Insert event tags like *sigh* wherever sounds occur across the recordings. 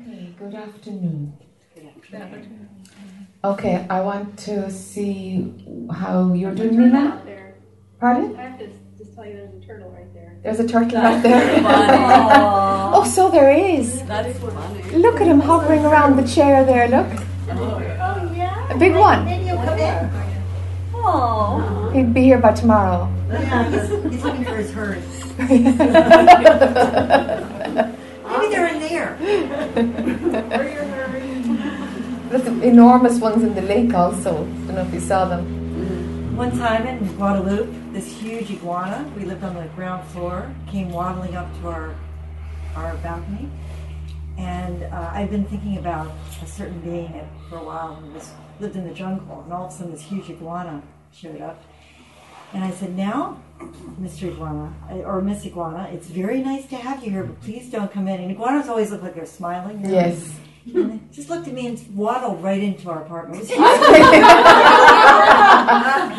Okay, good afternoon. Okay, I want to see how you're doing, turtle Nina. out there. Pardon? I have to just tell you there's a turtle right there. There's a turtle out there. *laughs* Oh, so there is. That's funny. Look at him hovering around the chair there. Look, Oh, yeah? a big one. Maybe he'll come in. Oh. He'd be here by tomorrow. Yeah, he's, he's looking for his herd. *laughs* *laughs* Maybe they're in there. Where you're hurrying. There's enormous ones in the lake also. I don't know if you saw them. One time in Guadalupe, this huge iguana, we lived on the ground floor, came waddling up to our our balcony. And uh, I've been thinking about a certain being for a while who was, lived in the jungle, and all of a sudden this huge iguana showed up. And I said, Now, Mr. Iguana, uh, or Miss Iguana, it's very nice to have you here, but please don't come in. And iguanas always look like they're smiling. Yes. And *laughs* just looked at me and waddled right into our apartment. *laughs* *laughs*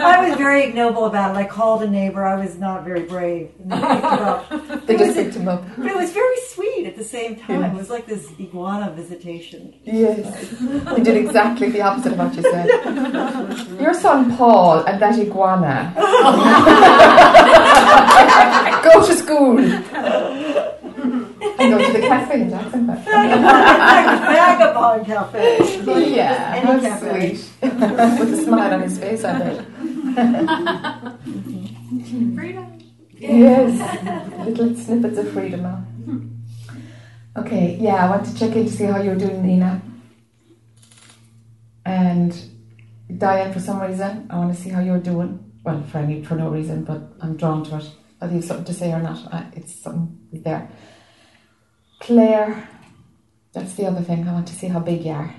I was very ignoble about it. I called a neighbor. I was not very brave. And they just picked him up. But it was very sweet at the same time. It was like this iguana visitation. Yes. You did exactly the opposite of what you said. Your son Paul and that iguana. Go to school. And go to the cafe in Jacksonville. Vagabond cafe. Yeah, Any how cafe. sweet. With a smile on his face, I bet. Freedom. Yes, little snippets of freedom now. Okay, yeah, I want to check in to see how you're doing, Nina. And Diane, for some reason, I want to see how you're doing. Well, for any for no reason, but I'm drawn to it. Whether you have something to say or not, I, it's something there. Claire, that's the other thing. I want to see how big you are.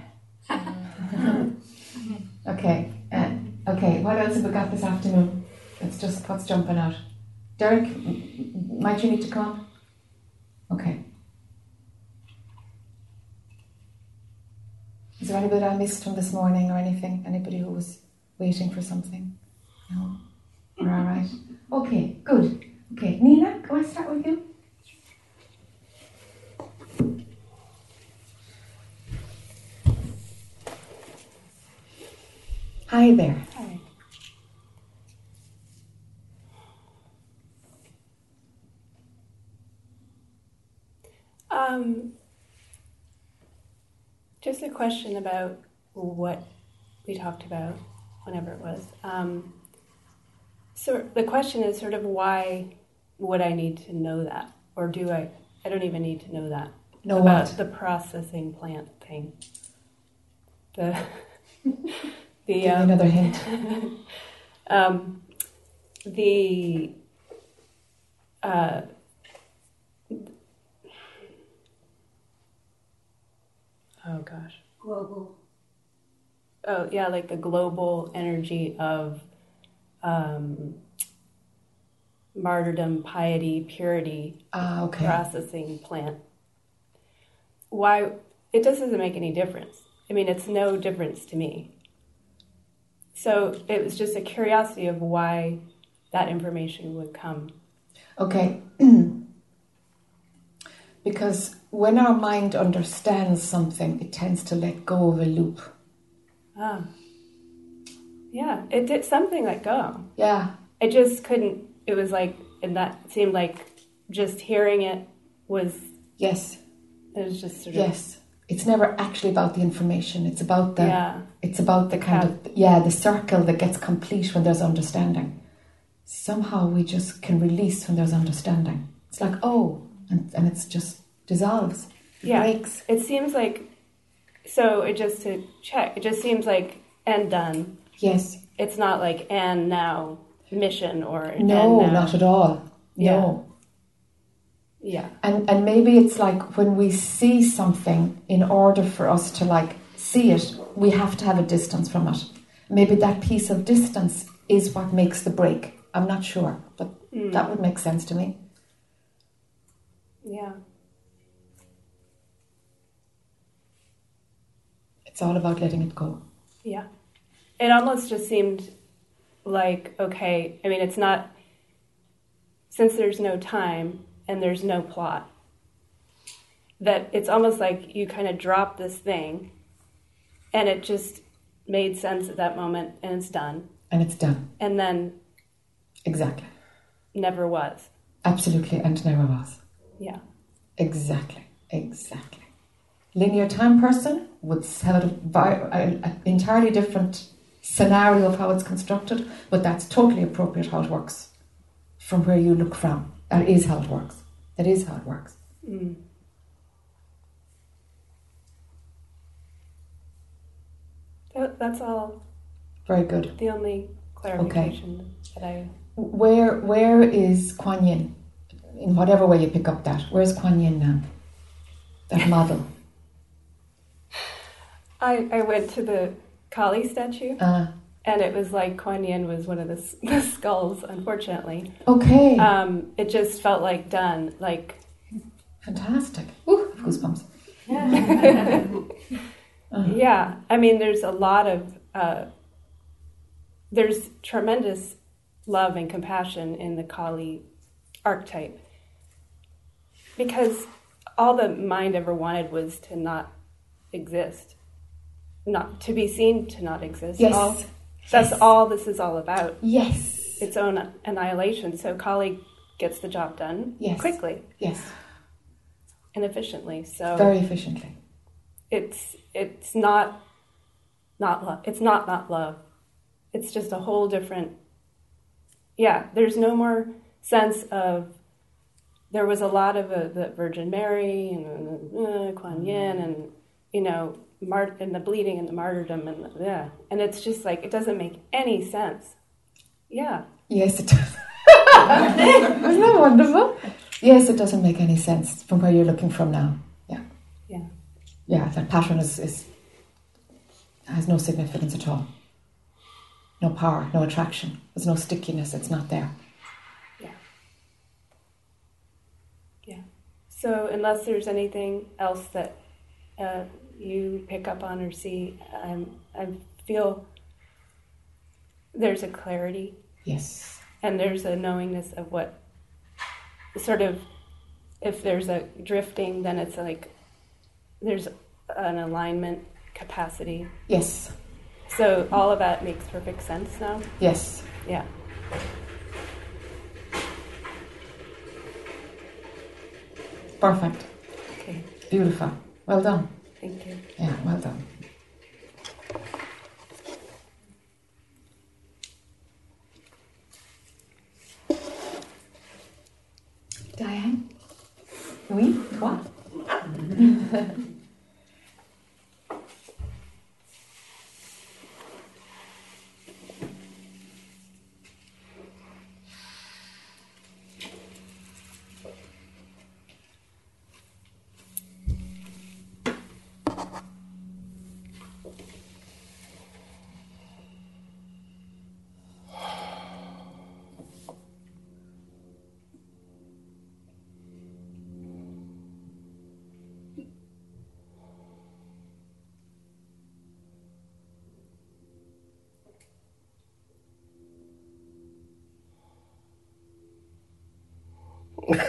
*laughs* okay, uh, okay. What else have we got this afternoon? It's just what's jumping out. Derek, might you need to come? Okay. Is there anybody I missed from this morning or anything? Anybody who was waiting for something? No? We're all right? Okay, good. Okay, Nina, can I start with you? Hi there. Hi. Um, just a question about what we talked about, whenever it was. Um, so the question is sort of why would I need to know that, or do I? I don't even need to know that Know about what? the processing plant thing. The *laughs* the Give me um, another hint. *laughs* um, the uh, oh gosh Global. oh yeah like the global energy of um, martyrdom piety purity Ah, okay. processing plant why it just doesn't make any difference i mean it's no difference to me so it was just a curiosity of why that information would come Okay. *clears throat* because when our mind understands something, it tends to let go of a loop. ah yeah it did something let go Yeah. i just couldn't it was like and that seemed like just hearing it was Yes. it was just sort of Yes. It's never actually about the information. It's about the yeah it's about the kind of yeah, the circle that gets complete when there's understanding. Somehow we just can release when there's understanding. It's like, oh, and, and it's just dissolves. It Yeah. breaks. it seems like so it just to check it just seems like and done Yes. it's not like and now mission or No, not at all. Yeah. No. yeah And and maybe it's like when we see something, in order for us to like see it, we have to have a distance from it. Maybe that piece of distance is what makes the break. I'm not sure, but mm. that would make sense to me. yeah It's all about letting it go. Yeah. It almost just seemed like, okay, I mean, it's not, since there's no time and there's no plot, that it's almost like you kind of drop this thing and it just made sense at that moment and it's done. And it's done. And then Exactly. never was. Absolutely, and never was. Yeah. Exactly. Exactly. Linear time person would have an entirely different scenario of how it's constructed, but that's totally appropriate how it works from where you look from. That is how it works. That is how it works. Mm. That, that's all. Very good. The only clarification that I. Where where is Kuan Yin? In whatever way you pick up that, where's Kuan Yin now? That model. *laughs* I, I went to the Kali statue, Uh, and it was like Kuan Yin was one of the, *laughs* the skulls, unfortunately. okay. Um, it just felt like done. Like, Fantastic. Ooh, goosebumps. *laughs* yeah, I mean, there's a lot of, uh, there's tremendous love and compassion in the Kali archetype. Because all the mind ever wanted was to not exist, not to be seen to not exist. Yes. All, that's all this is all about. Yes. its own annihilation. So Kali gets the job done Yes. quickly Yes. and efficiently. So Very efficiently. it's it's not not love. It's not not love. It's just a whole different. Yeah, there's no more sense of. There was a lot of uh, the Virgin Mary and uh, Kuan Yin and you know mart and the bleeding and the martyrdom and the, yeah, and it's just like it doesn't make any sense. Yeah, Yes, it does. *laughs* Isn't that wonderful? Yes, it doesn't make any sense from where you're looking from now. Yeah. yeah. Yeah, that pattern is, is has no significance at all. No power, no attraction. There's no stickiness, it's not there. Yeah. Yeah. So unless there's anything else that uh, you pick up on or see, um, I feel there's a clarity Yes. and there's a knowingness of what sort of if there's a drifting, then it's like there's an alignment capacity. Yes. So all of that makes perfect sense now. Yes. Yeah. Perfect. Okay. Beautiful. Well done. Thank you. Yeah, well done. Diane? Oui, toi? *laughs*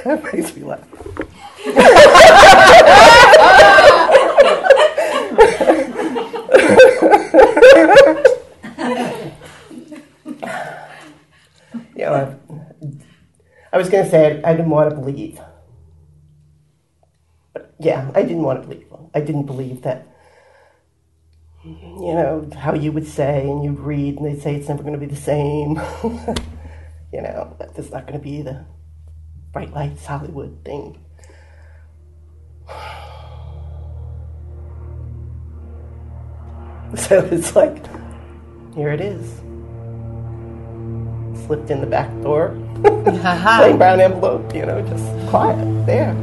that makes me laugh. you know, I, was going to say I, didn't want to believe. But yeah, I didn't want to believe. I didn't believe that, you know, how you would say and you'd read and they'd say it's never going to be the same. *laughs* you know, it's not going to be the bright lights Hollywood thing. *sighs* So it's like, here it is. Slipped in the back door, *laughs* plain brown envelope, you know, just quiet there,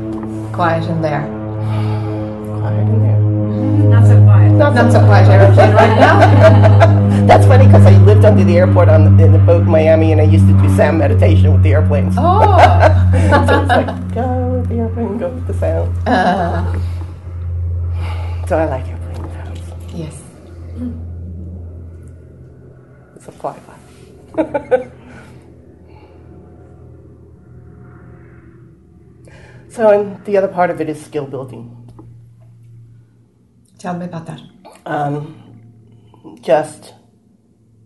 Quiet in there. *sighs* quiet in there. Not so quiet. Not, Not so quiet aeroplane *laughs* right now. *laughs* That's funny because I lived under the airport on the, in the boat in Miami, and I used to do sound meditation with the airplanes. Oh. *laughs* so it's like go with the airplane, go with the sound. Uh, So I like airplane sounds. yes. It's a flyby. *laughs* so, and the other part of it is skill building. Tell me about that. Um, just,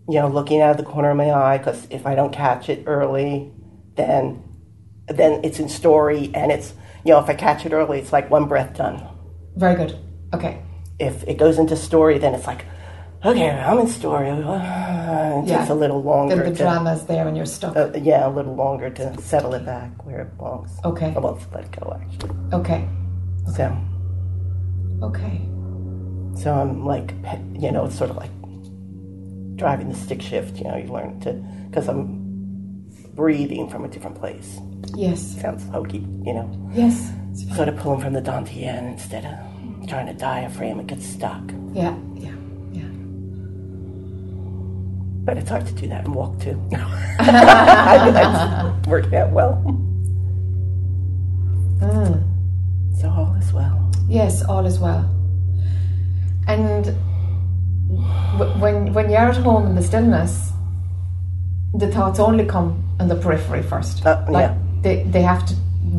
you know, looking out of the corner of my eye, because if I don't catch it early, then then it's in story, and it's, you know, if I catch it early, it's like one breath done. Very good. Okay. If it goes into story, then it's like, okay, I'm in story. It Yeah. takes a little longer. Then the to, drama's there and you're stuck. uh, yeah, a little longer to settle it back where it belongs. Okay. Well, let it go, actually. Okay. So, Okay. so I'm like, you know, it's sort of like driving the stick shift. You know, you learn to because I'm breathing from a different place. Yes. Sounds hokey, you know. Yes. Sort of pulling from the dantian instead of trying to diaphragm. It gets stuck. Yeah. Yeah. Yeah. But it's hard to do that and walk too. I *laughs* mean, *laughs* that's working out well. Mm. So all is well. Yes, all is well. And when when you're at home in the stillness, the thoughts only come on the periphery first. Uh, like yeah. they they have to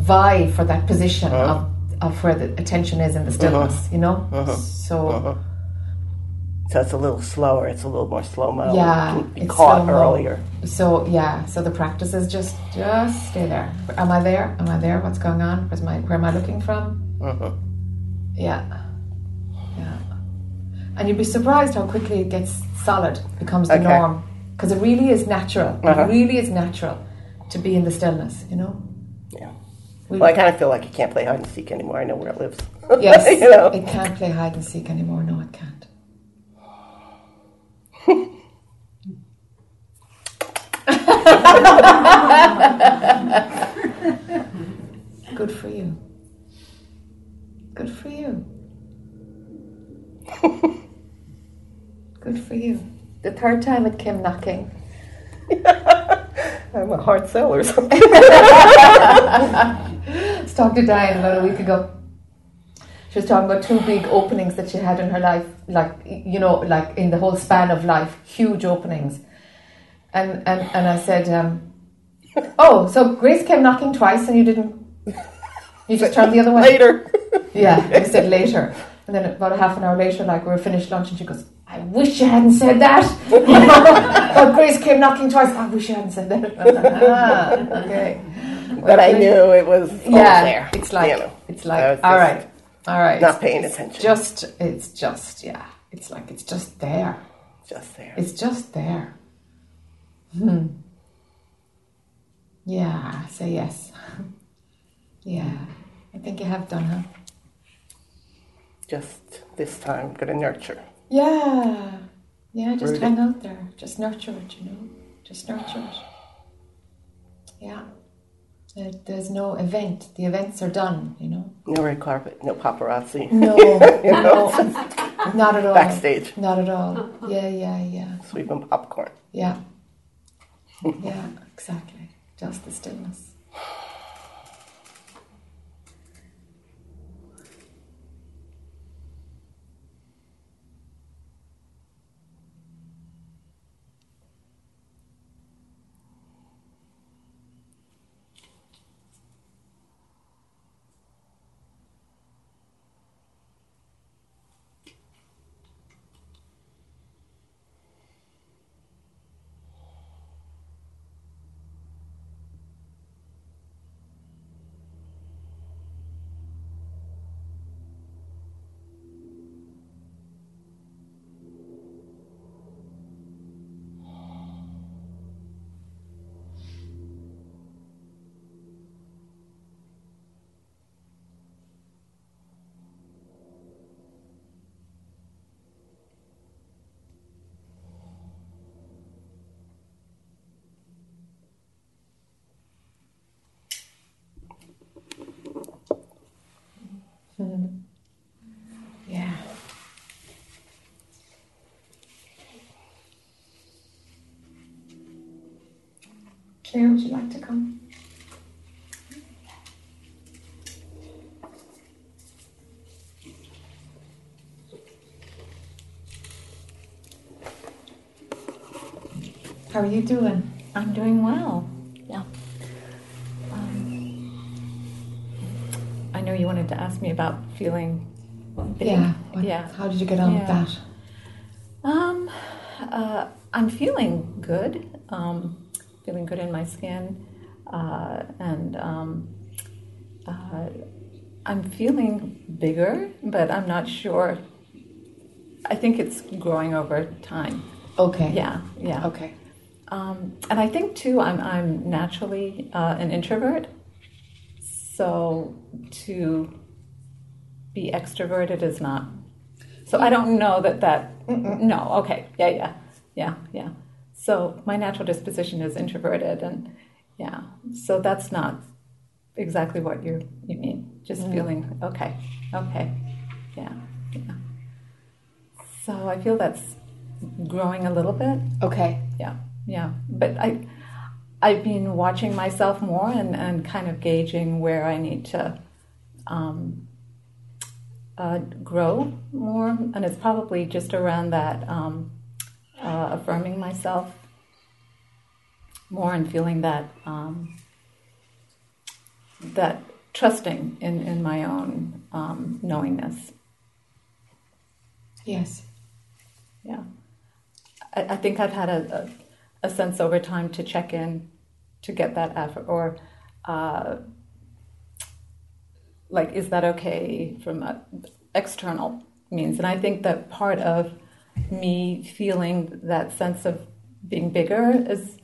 vie for that position Uh-huh. of of where the attention is in the stillness. You know. So Uh-huh. So it's a little slower. It's a little more slow mo. Yeah, can be caught earlier. so yeah. So the practice is just just stay there. Am I there? Am I there? What's going on? Where's my where am I looking from? Uh-huh. Yeah. And you'd be surprised how quickly it gets solid, becomes the Okay. norm. Because it really is natural. Uh-huh. It really is natural to be in the stillness, you know? Yeah. We- Well, I kind of feel like you can't play hide and seek anymore. I know where it lives. *laughs* Yes. you know. It can't play hide and seek anymore. No, it can't. *laughs* Good for you. Good for you. *laughs* Good for you. The third time it came knocking. *laughs* I'm a hard seller. or something. I was talking to Diane about a week ago. She was talking about two big openings that she had in her life, like you know, like in the whole span of life, huge openings. And and, and I said, um, *laughs* "Oh, so Grace came knocking twice, and you didn't? You just turned the other way." *laughs* Later. Yeah, I said later. And then about a half an hour later, like we were finished lunch, and she goes, I wish you hadn't said that. *laughs* but Grace came knocking twice. I wish you hadn't said that. ah, *laughs* okay. But I knew it was Yeah, there. it's like you know. it's like all right, all right. Not paying attention. Just it's just yeah. It's like it's just there. just there. It's just there. Hmm. Yeah. Say yes. *laughs* yeah. I think you have done, huh? Just this time, going to nurture. Yeah. Yeah, just Rudy. hang out there. Just nurture it, you know? Just nurture it. Yeah. There- There's no event. The events are done, you know? No red carpet, no paparazzi. No, *laughs* You know, no, not at all. Backstage, Not at all. Yeah, yeah, yeah. sweeping popcorn. Yeah. Yeah, exactly. Just the stillness. Yeah. Claire, would you like to come? How are you doing? I'm doing well. Yeah. Um, I know you wanted to ask me about feeling big. Yeah. What- Yeah. How did you get on with that? Um, uh, I'm feeling good. Um, feeling good in my skin, uh, and um, uh, I'm feeling bigger, but I'm not sure. I think it's growing over time. Okay. Yeah, yeah. Okay. Um, and I think too, I'm I'm naturally uh, an introvert, so to be extroverted is not. So I don't know that that. No, okay, yeah, yeah, yeah, yeah. So my natural disposition is introverted, and yeah, so that's not exactly what you you mean. Just feeling okay, okay, yeah, yeah. So I feel that's growing a little bit Okay. yeah yeah but i i've been watching myself more and, and kind of gauging where i need to um, uh, grow more and it's probably just around that um, uh, affirming myself more and feeling that um, that trusting in, in my own um, knowingness Yes. yeah. I, I think I've had a, a, a sense over time to check in to get that effort or uh, like, is that okay from external means? And I think that part of me feeling that sense of being bigger is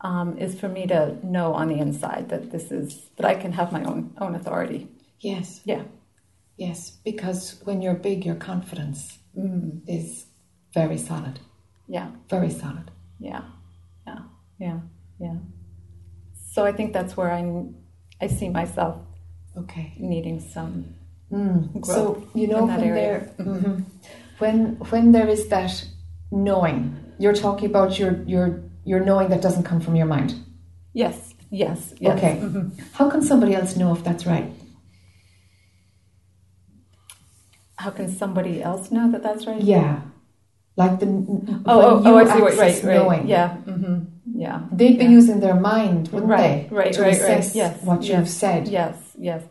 um, is for me to know on the inside that this is that I can have my own own authority. Yes. Yeah. Yes. Because when you're big, your confidence is very solid. Yeah. Very solid. Yeah, yeah, yeah, yeah. So I think that's where I I see myself Okay. needing some Mm. growth So you know in that when area. there, Mhm. When when there is that knowing, you're talking about your your your knowing that doesn't come from your mind. Yes, yes, yes. Okay. mhm. How can somebody else know if that's right? How can somebody else know that that's right? Yeah. Like the Oh, oh, oh, I see. What, right, right. knowing, Yeah. mm-hmm. Yeah. They'd be yeah. using their mind, wouldn't Right, they? right, to right, right. assess Yes, what yes, you've said. Yes, yes.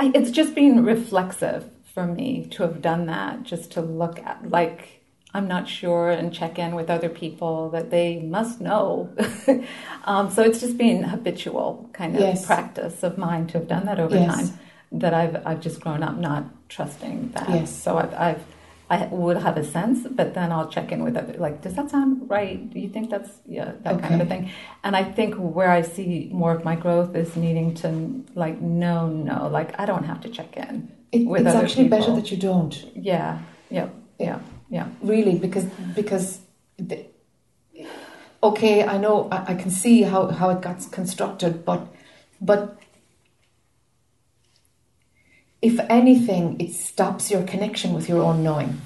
I, it's just been reflexive for me to have done that, just to look at, like, I'm not sure and check in with other people that they must know. *laughs* um, so it's just been habitual kind of Yes. practice of mine to have done that over Yes. time. That I've I've just grown up not trusting that. Yes. So I've, I've I would have a sense, but then I'll check in with other like, does that sound right? Do you think that's yeah that kind of a thing? And I think where I see more of my growth is needing to like no no like I don't have to check in It, it's actually better that you don't. yeah yeah yeah. yeah really because because the, okay i know I, I can see how, how it got constructed but but if anything it stops your connection with your own knowing.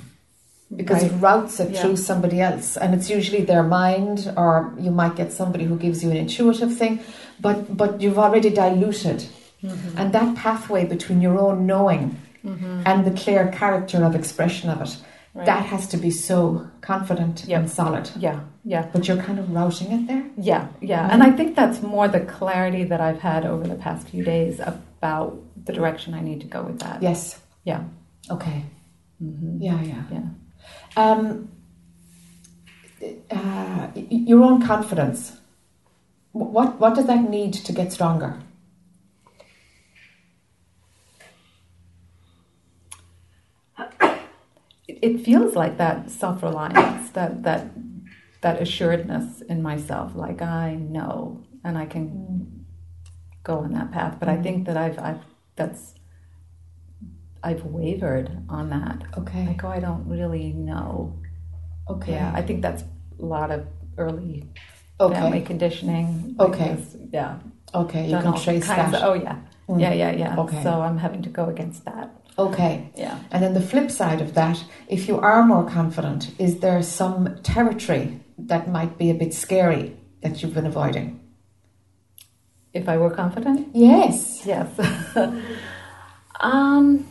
Because it routes it Yeah. through somebody else and it's usually their mind or you might get somebody who gives you an intuitive thing but but you've already diluted Mm-hmm. and that pathway between your own knowing and the clear character of expression of it Right. that has to be so confident Yep. and solid. yeah yeah But you're kind of routing it there. yeah yeah and I think that's more the clarity that I've had over the past few days about the direction I need to go with that Yes. yeah Okay. Yeah, yeah. yeah Um, uh, your own confidence. What what does that need to get stronger? It, feels like that self-reliance that that that assuredness in myself like i know and i can go on that path but i mm-hmm. think that i've i've that's i've wavered on that Okay. like oh i don't really know Okay. yeah i think that's a lot of early family conditioning Okay. because, yeah Okay. You done can trace that. of- oh yeah mm. yeah yeah yeah Okay. so i'm having to go against that Okay. yeah And then the flip side of that, if you are more confident, is there some territory that might be a bit scary that you've been avoiding? if i were confident Yes. Yes. *laughs* um,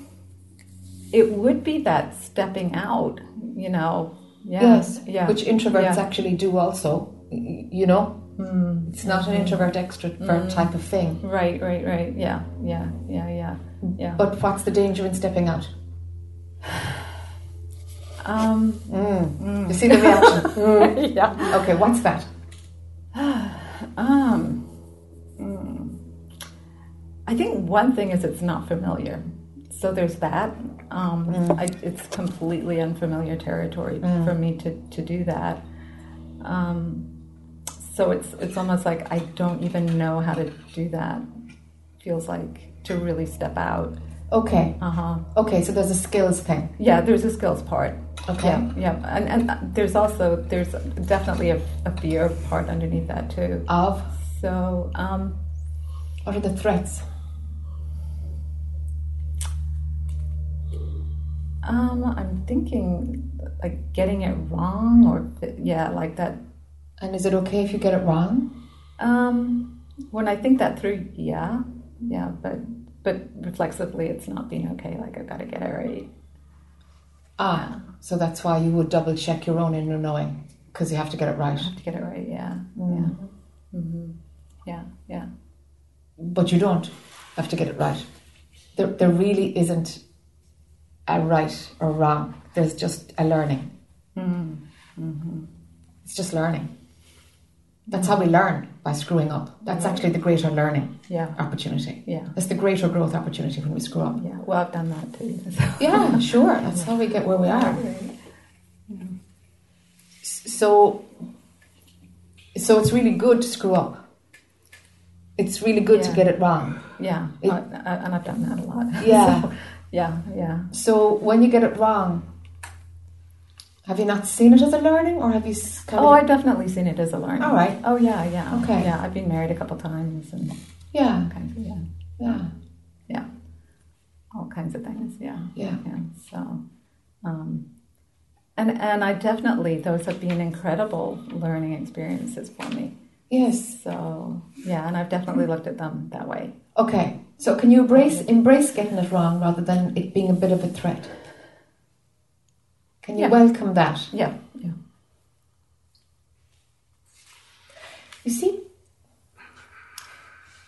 it would be that stepping out, you know. Yeah, Yes. Yeah. Which introverts Yeah. actually do also. You know, hmm. it's not an hmm. introvert extrovert hmm. type of thing. Right, right, right. Yeah, yeah, yeah, yeah, yeah. But what's the danger in stepping out? Um, You see the reaction? *laughs* Mm. yeah. Okay, what's that? *sighs* Um, mm. I think one thing is it's not familiar. So there's that. Um, I, it's completely unfamiliar territory for me to, to do that. Um, so it's it's almost like I don't even know how to do that. Feels like to really step out. Okay, Uh huh. okay, so there's a skills thing. Yeah, there's a skills part. Okay. Yeah, yeah, and and uh, there's also there's definitely a, a fear part underneath that too. Of So um, what are the threats? um, I'm thinking like getting it wrong or yeah, like that. And is it okay if you get it wrong? Um, when I think that through, yeah, yeah, but but reflexively, it's not being okay. Like I've got to get it right. Ah, so that's why you would double check your own inner knowing because you have to get it right. I have to get it right. Yeah, Mm. yeah, hmm yeah, yeah. But you don't have to get it right. There, there really isn't a right or wrong. There's just a learning. Mm. It's just learning. That's how we learn by screwing up. That's actually the greater learning Yeah, opportunity. yeah, That's the greater growth opportunity when we screw up. yeah. Well, I've done that too. so. *laughs* Yeah, sure. That's how we get where we are. So, so it's really good to screw up. It's really good to get it wrong. Yeah, It- I, I, and I've done that a lot. *laughs* Yeah. So, yeah, yeah. So when you get it wrong, have you not seen it as a learning, or have you kind Oh. I've definitely seen it as a learning. All right. Oh yeah, yeah. Okay. Yeah, I've been married a couple times and yeah, kinds of yeah, yeah, yeah, all kinds of things. Yeah, yeah. yeah. So, um, and and I definitely those have been incredible learning experiences for me. Yes. So yeah, and I've definitely looked at them that way. Okay. So can you embrace embrace getting it wrong rather than it being a bit of a threat? Can you Yeah. welcome that? Yeah, yeah. You see,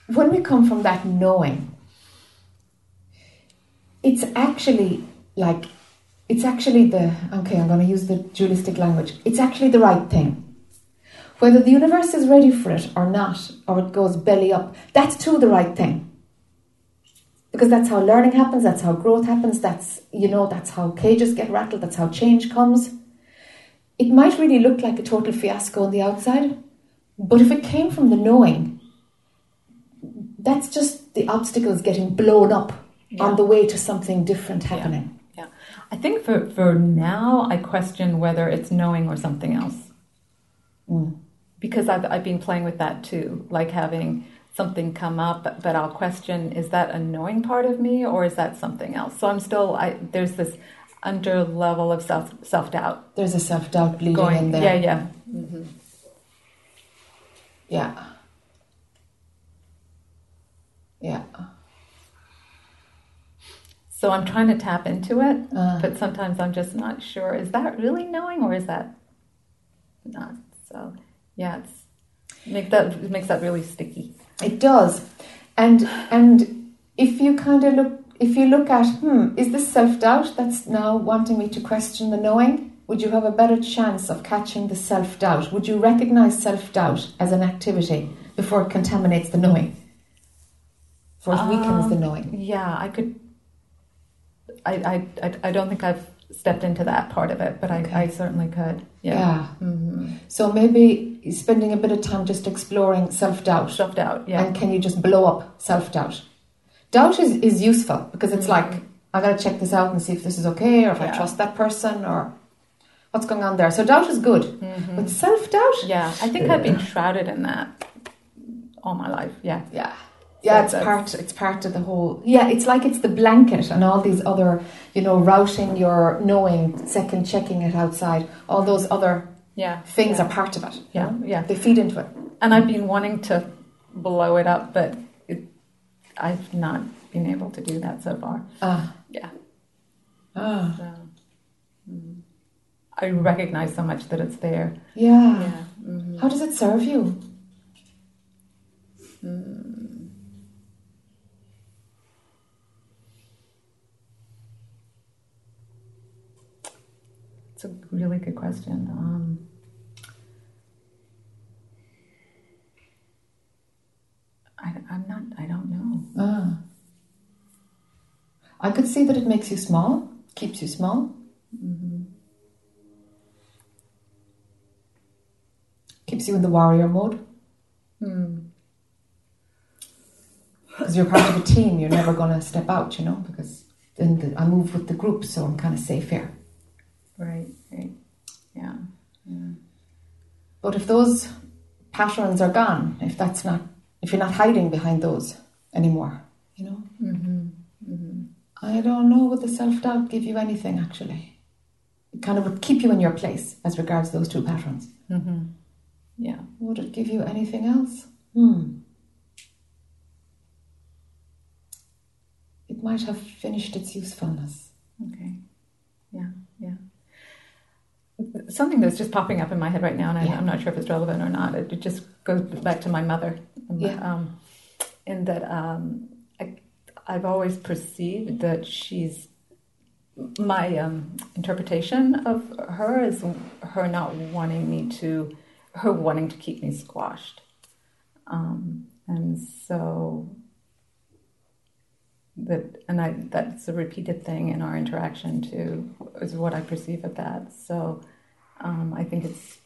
when we come from that knowing, it's actually like, it's actually the, okay, I'm going to use the dualistic language, it's actually the right thing. Whether the universe is ready for it or not, or it goes belly up, that's too the right thing. Because that's how learning happens, that's how growth happens, that's, you know, that's how cages get rattled, that's how change comes. It might really look like a total fiasco on the outside, but if it came from the knowing, that's just the obstacles getting blown up on the way to something different happening. Yeah. I think for, for now, I question whether it's knowing or something else. Mm. Because I've, I've been playing with that too, like having something come up, but, I'll question is that a knowing part of me or is that something else? So I'm still, I, there's this under level of self self doubt There's a self doubt bleeding going. in there. Yeah, yeah. Yeah. Yeah. So I'm trying to tap into it, Uh, but sometimes I'm just not sure. Is that really knowing or is that not? So yeah, it's make that it makes that really sticky. It does. And and if you kind of look if you look at, hmm, is this self doubt that's now wanting me to question the knowing? Would you have a better chance of catching the self doubt? Would you recognize self doubt as an activity before it contaminates the knowing? Before it weakens the Um, knowing? Yeah, I could. I, I, I, I don't think I've stepped into that part of it, but I, Okay. I certainly could. Yeah. Yeah. hmm So maybe spending a bit of time just exploring self doubt. Self doubt. Yeah. And can you just blow up self doubt? Doubt is, is useful because it's mm-hmm. like, I gotta check this out and see if this is okay or if I trust that person or what's going on there. So doubt is good. Mm-hmm. But self doubt? yeah, I think I've been shrouded in that all my life. Yeah. Yeah. Yeah, it's that's- part it's part of the whole yeah, it's like it's the blanket and all these other, you know, routing your knowing, second checking it outside, all those other Yeah. things yeah. are part of it. Yeah. Yeah. They feed into it. And I've been wanting to blow it up, but it, I've not been able to do that so far. Ah. Yeah. Ah. So, mm. I recognize so much that it's there. Yeah. Yeah. hmm How does it serve you? It's a really good question. Um, I, I'm not. I don't know. Ah. I could see that it makes you small, keeps you small. Keeps you in the warrior mode. Because you're part of a team, you're never going to step out, you know, because then the, I move with the group, so I'm kind of safe here. Right. Right. Yeah. yeah. But if those patterns are gone, if that's not, if you're not hiding behind those anymore, you know, mm-hmm, mm-hmm. I don't know would the self doubt give you anything actually. It kind of would keep you in your place as regards those two patterns. Mm-hmm. Yeah. Would it give you anything else? Hmm. It might have finished its usefulness. Okay. Yeah. Something that's just popping up in my head right now, and I, Yeah. I'm not sure if it's relevant or not. It, it just goes back to my mother. Yeah. Um, in that um, I, I've always perceived that she's my um, interpretation of her is her not wanting me to, her wanting to keep me squashed, um, and so that and I that's a repeated thing in our interaction too is what I perceive of that. So um, I think it's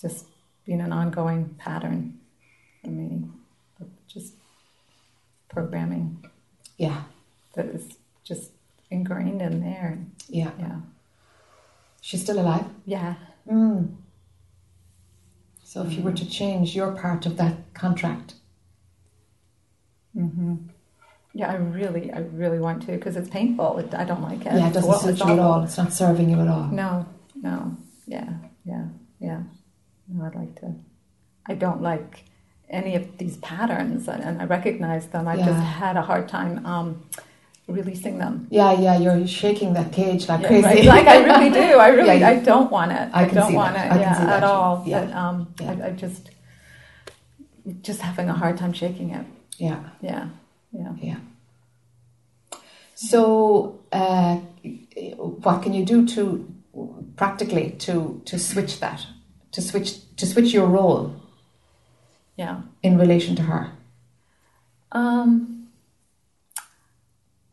just been an ongoing pattern for me of just programming Yeah, that is just ingrained in there. yeah. Yeah, She's still alive. yeah, Mm. So if you were to change your part of that contract, yeah. I really, I really want to because it's painful. It, I don't like it. yeah, it doesn't suit you at all. It's not serving you at all. No, no, yeah, yeah, yeah. No, I'd like to. I don't like any of these patterns, and, I recognize them. I Yeah. just had a hard time um, releasing them. Yeah, yeah, you're shaking that cage like Yeah, crazy. right. Like I really do. I *laughs* really, Yeah, I don't want it. I I, don't want that. it. I yeah, at all. yeah. But, um. I, I just, just having a hard time shaking it. Yeah, Yeah, yeah. yeah. So, uh, what can you do to practically to to switch that, to switch to switch your role Yeah. in relation to her? Um,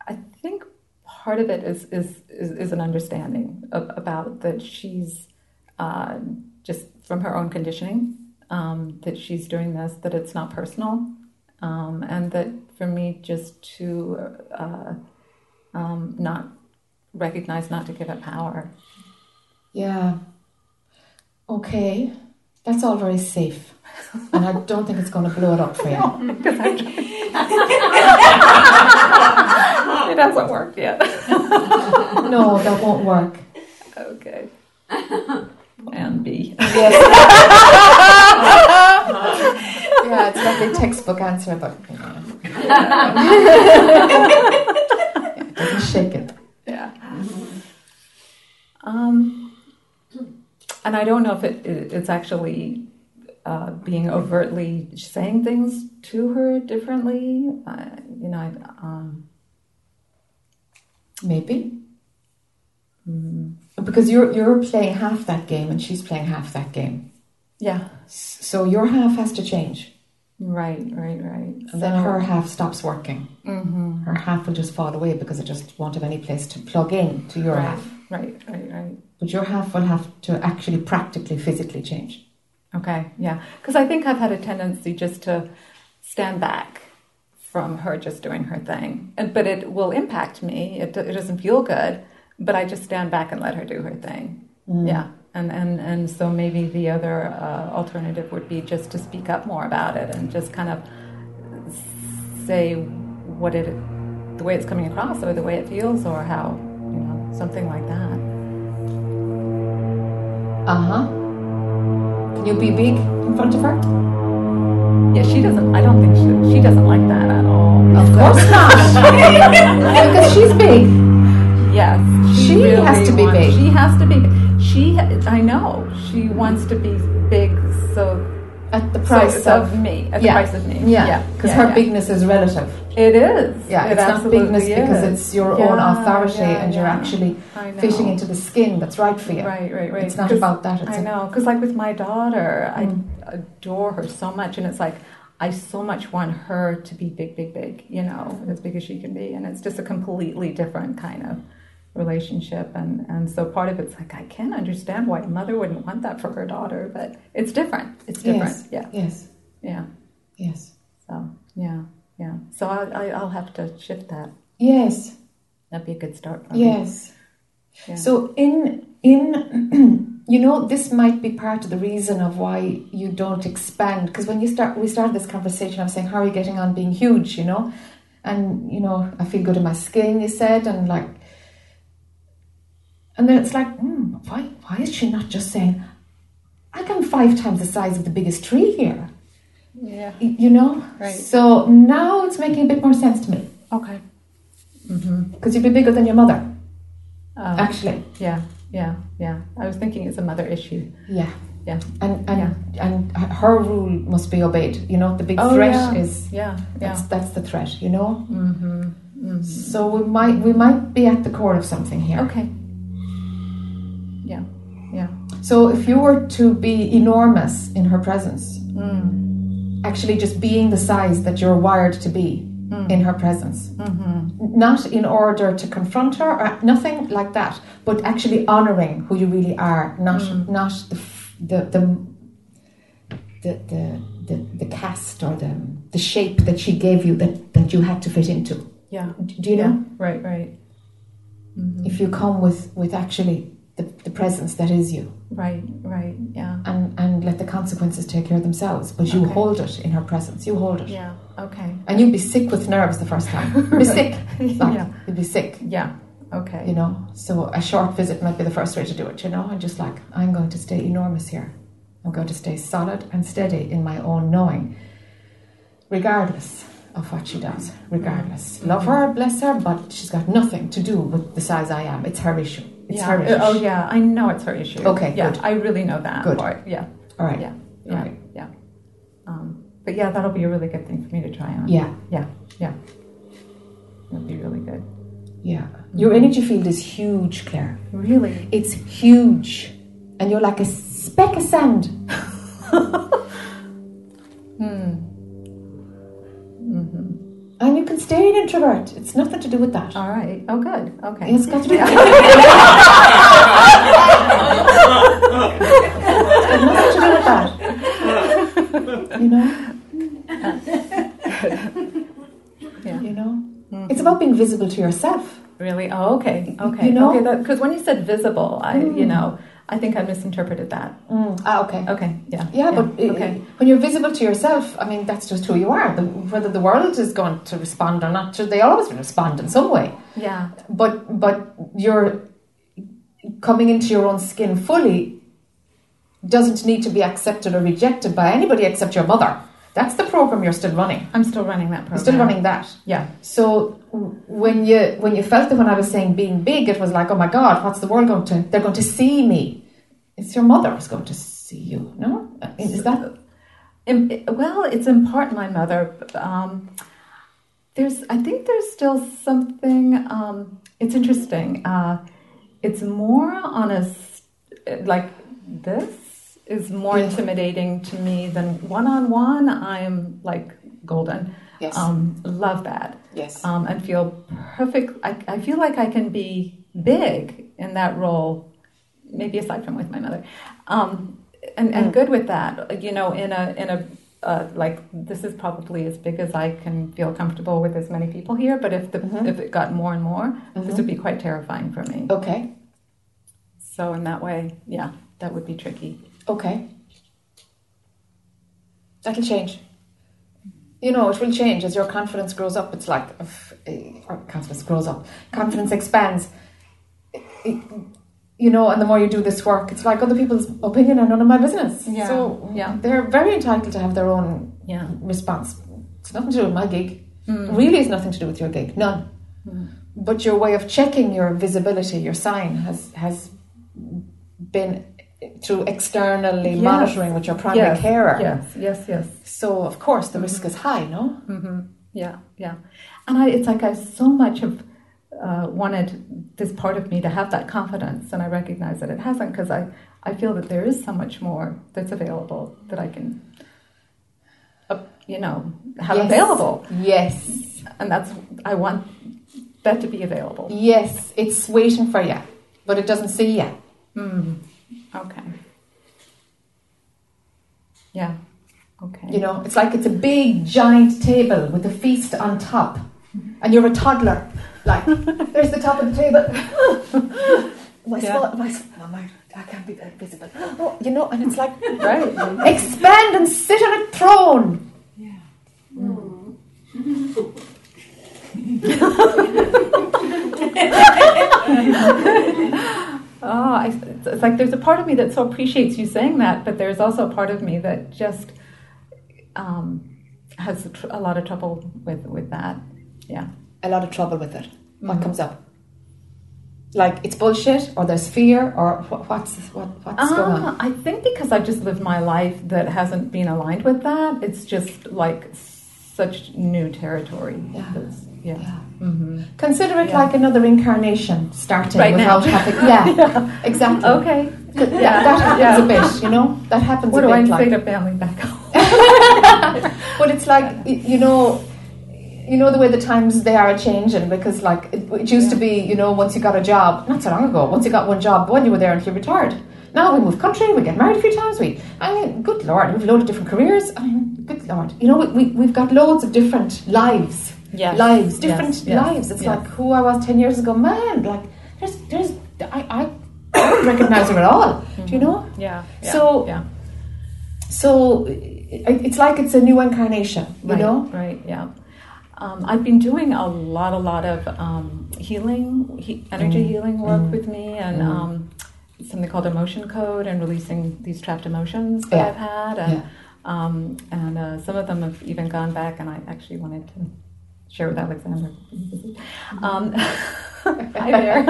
I think part of it is is is, is an understanding of, about that she's uh, just from her own conditioning um, that she's doing this, that it's not personal, um, and that for me just to uh, um, not recognize, not to give it power. Yeah. Okay, that's all very safe, and I don't think it's going to blow it up for you. *laughs* *laughs* It hasn't worked yet. *laughs* No, that won't work. okay. And B. Yes. Yeah, it's like a textbook answer, but yeah, *laughs* it doesn't shake it. Yeah. Um, and I don't know if it, it it's actually uh, being overtly saying things to her differently. Uh, you know, um, Maybe. Because you're you're playing half that game and she's playing half that game. yeah. So your half has to change. Right, right, right. And then her half stops working. Mm-hmm. Her half will just fall away because it just won't have any place to plug in to your right, half. right, right, right. But your half will have to actually practically, physically change. Okay, yeah. Because I think I've had a tendency just to stand back from her just doing her thing. And, but it will impact me. It, it doesn't feel good, but I just stand back and let her do her thing. Mm. Yeah. And, and, and so maybe the other uh, alternative would be just to speak up more about it and just kind of say what it, the way it's coming across or the way it feels or how, you know, something like that. Uh huh. Can you be big in front of her? Yeah, she doesn't, I don't think she, she doesn't like that at all. Of course not. *laughs* because she's big. Yes, She has to be wants- big. She has to be. She, I know, she wants to be big so at the price it's of, of me, at the price of me. yeah, because yeah, her yeah. bigness is relative. It is. Yeah, it it's not bigness because it's your Yeah, own authority yeah, and you're yeah. actually fitting into the skin that's right for you. Right, right, right. It's not about that. It's I know, because like with my daughter, Mm. I adore her so much, and it's like I so much want her to be big, big, big. You know, as big as she can be, and it's just a completely different kind of relationship, and and so part of it's like I can't understand why a mother wouldn't want that for her daughter, but it's different. It's different. Yes. Yeah, Yes. yeah. Yes. So yeah, yeah. So I, I I'll have to shift that. Yes. That'd be a good start. For me. Yes. Yeah. So in in *clears throat* you know this might be part of the reason of why you don't expand because when you start we started this conversation I was saying how are you getting on being huge you know and you know I feel good in my skin you said and like and then it's like hmm, why why is she not just saying I am five times the size of the biggest tree here yeah. You know Right. so now it's making a bit more sense to me Okay. because you'd be bigger than your mother Um, actually Yeah, yeah, yeah. I was thinking it's a mother issue. Yeah. Yeah. And and and her rule must be obeyed. You know, the big Oh, threat yeah. is Yeah, that's yeah. that's the threat. You know. Mm-hmm. mm-hmm. So we might we might be at the core of something here. Okay. So if you were to be enormous in her presence, Mm. actually just being the size that you're wired to be Mm. in her presence, Mm-hmm. not in order to confront her or nothing like that, but actually honoring who you really are, not Mm. not the the the the, the, the, the cast or the, the shape that she gave you that, that you had to fit into. Yeah. Do you know? Yeah. Right, right. Mm-hmm. If you come with, with actually the, the presence that is you Right, right. Yeah. and, and let the consequences take care of themselves, but you Okay. hold it in her presence, you hold it. Yeah. Okay. And you'd be sick with nerves the first time. You'd be sick. *laughs* Like, Yeah. You'd be sick. Yeah. Okay. you know so a short visit might be the first way to do it you know and just like i'm going to stay enormous here i'm going to stay solid and steady in my own knowing regardless of what she does regardless love her bless her but she's got nothing to do with the size i am it's her issue it's yeah. her issue Oh, yeah. I know it's her issue. Okay, Yeah. good. I really know that. Good. part. Yeah. all right Yeah. Yeah. right Yeah. Um, but yeah, that'll be a really good thing for me to try on. yeah Yeah. Yeah. That'll be really good. yeah your energy field is huge claire Really? it's huge and you're like a speck of sand *laughs* Hmm. And you can stay an introvert it's nothing to do with that All right. Oh, good. Okay. It's got to do *laughs* *laughs* nothing to do with that. You know? Yeah. You know? Mm-hmm. It's about being visible to yourself. Really? Oh, okay. Okay. You know? Okay. Because when you said visible, I, you mm. know, I think I misinterpreted that. Ah, okay. Okay. Yeah. Yeah, but uh, okay. when you're visible to yourself, I mean, that's just who you are. The, whether the world is going to respond or not, they always respond in some way. Yeah. But but you're coming into your own skin fully doesn't need to be accepted or rejected by anybody except your mother. That's the program you're still running. I'm still running that program. You're still running that. Yeah. So when you when you felt that when I was saying being big, it was like, oh my God, what's the world going to? They're going to see me. It's your mother who's going to see you. No, is that well, it's in part my mother. Um, there's, I think there's still something. Um, it's interesting. Uh, it's more on a like this is more Yeah. intimidating to me than one on one. I'm like golden. Yes. Um, love that. yes? um, and feel perfect. I, I feel like I can be big in that role, maybe aside from with my mother, um, and, and Mm. good with that. You know, in a in a uh, like this is probably as big as I can feel comfortable with as many people here. But if the Mhm. if it got more and more, this Mhm. would be quite terrifying for me. okay, So in that way, yeah, that would be tricky. Okay. That'll change. You know, it will change as your confidence grows up. It's like, if, eh, or confidence grows up, confidence expands. It- it- you know, and the more you do this work, it's like other people's opinion are none of my business. Yeah, So yeah. they're very entitled to have their own Yeah. response. It's nothing to do with my gig. Mm. Really, it's nothing to do with your gig. None. But your way of checking your visibility, your sign, has has been through externally Yes. monitoring with your primary yes, carer. Yes, yes, yes. So of course the risk is high, no? Yeah, yeah. And I, it's like I so much have uh, wanted this part of me to have that confidence, and I recognize that it hasn't because I, I feel that there is so much more that's available that I can, uh, you know, have Yes. available. Yes. And that's, I want that to be available. Yes, it's waiting for you, but it doesn't see you. Okay. Yeah. Okay. You know, it's like it's a big giant table with a feast on top, and you're a toddler. Like, *laughs* there's the top of the table. *laughs* my Yeah. spot, my, oh my, I can't be that visible. *gasps* Oh, you know, and it's like *laughs* Right. expand and sit on a throne. Hmm. Oh, I, it's like there's a part of me that so appreciates you saying that, but there's also a part of me that just um, has tr- a lot of trouble with with that. Yeah. A lot of trouble with it. What comes up? Like it's bullshit, or there's fear, or what, what's what, what's going on? Uh, I think because I've just lived my life that hasn't been aligned with that, it's just like such new territory. Yeah. That's- yeah. Yeah. Consider it Yeah. like another incarnation starting Right now. having. Yeah, *laughs* exactly. Okay. Yeah, that happens a bit, you know. That happens What a do bit. I like, say to family back home? *laughs* But it's like you know, you know the way the times they are changing because like it, it used to be, you know, once you got a job, not so long ago, once you got one job, when you were there until you retired. Now we move country, we get married a few times. We, I mean, good lord, we've a load of different careers. I mean, good lord, you know, we, we we've got loads of different lives, Yes. lives, different yes, lives. It's like who I was ten years ago, man. Like there's there's I I, I don't recognize her at all. Do you know? Yeah. yeah So- yeah. So it's like it's a new incarnation. You right, know. Right. Yeah. Um, I've been doing a lot, a lot of um, healing, he, energy Mm. healing work with me, and um, something called emotion code, and releasing these trapped emotions that Yeah. I've had, and Yeah. um, and uh, some of them have even gone back, and I actually wanted to share with Alexander. Um, *laughs* hi there. *laughs*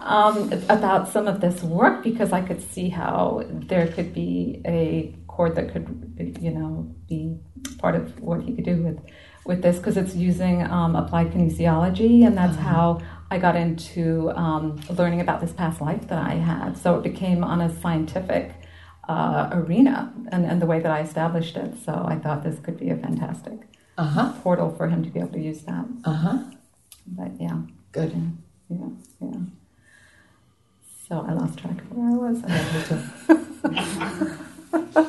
um, about some of this work because I could see how there could be a chord that could, you know, be part of what he could do with with this because it's using um, applied kinesiology, and that's how I got into um, learning about this past life that I had. So it became on a scientific uh, arena, and, and the way that I established it. So I thought this could be a fantastic Uh huh. portal for him to be able to use that. Uh huh. But yeah, Good. yeah, yeah. So I lost track of where I was. *laughs*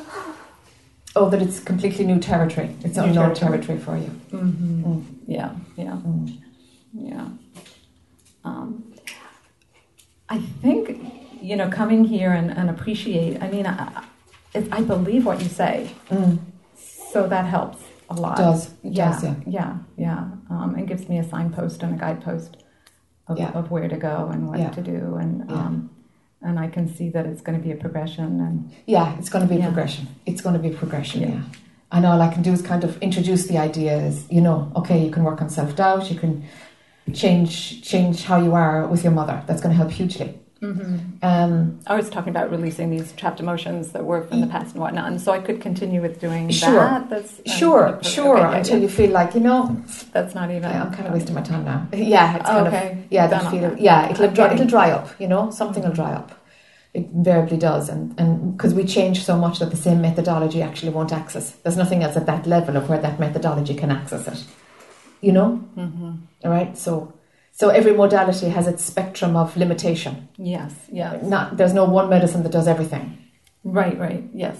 Oh, that it's completely new territory. It's New unknown territory. territory for you. Mm-hmm. Mm. Yeah, yeah, Mm. yeah. Um, I think you know coming here and, and appreciate. I mean, I, I- I believe what you say, Mm. so that helps a lot. It does. It yeah, does, yeah. yeah, yeah. Um, and gives me a signpost and a guidepost of, Yeah. of where to go and what Yeah. to do, and Yeah. um, and I can see that it's going to be a progression. And Yeah, it's going to be a progression. It's going to be a progression, Yeah. yeah. And all I can do is kind of introduce the ideas, you know, okay, you can work on self doubt, you can change change how you are with your mother. That's going to help hugely. Um, I was talking about releasing these trapped emotions that were from the past and whatnot, and so I could continue with doing Sure. that. That's um, sure, okay, sure, yeah, until yeah. you feel like, you know, That's not even. I'm kind of wasting my time now. Yeah, it's kind Okay. of yeah, that feel that. yeah, it'll I'm dry, it'll dry up. You know, something will dry up. It invariably does, and and because we change so much that the same methodology actually won't access. There's nothing else at that level of where that methodology can access it. You know, Mm-hmm. all right. So so every modality has its spectrum of limitation. Yes, yes. Not there's no one medicine that does everything. Right, right. Yes,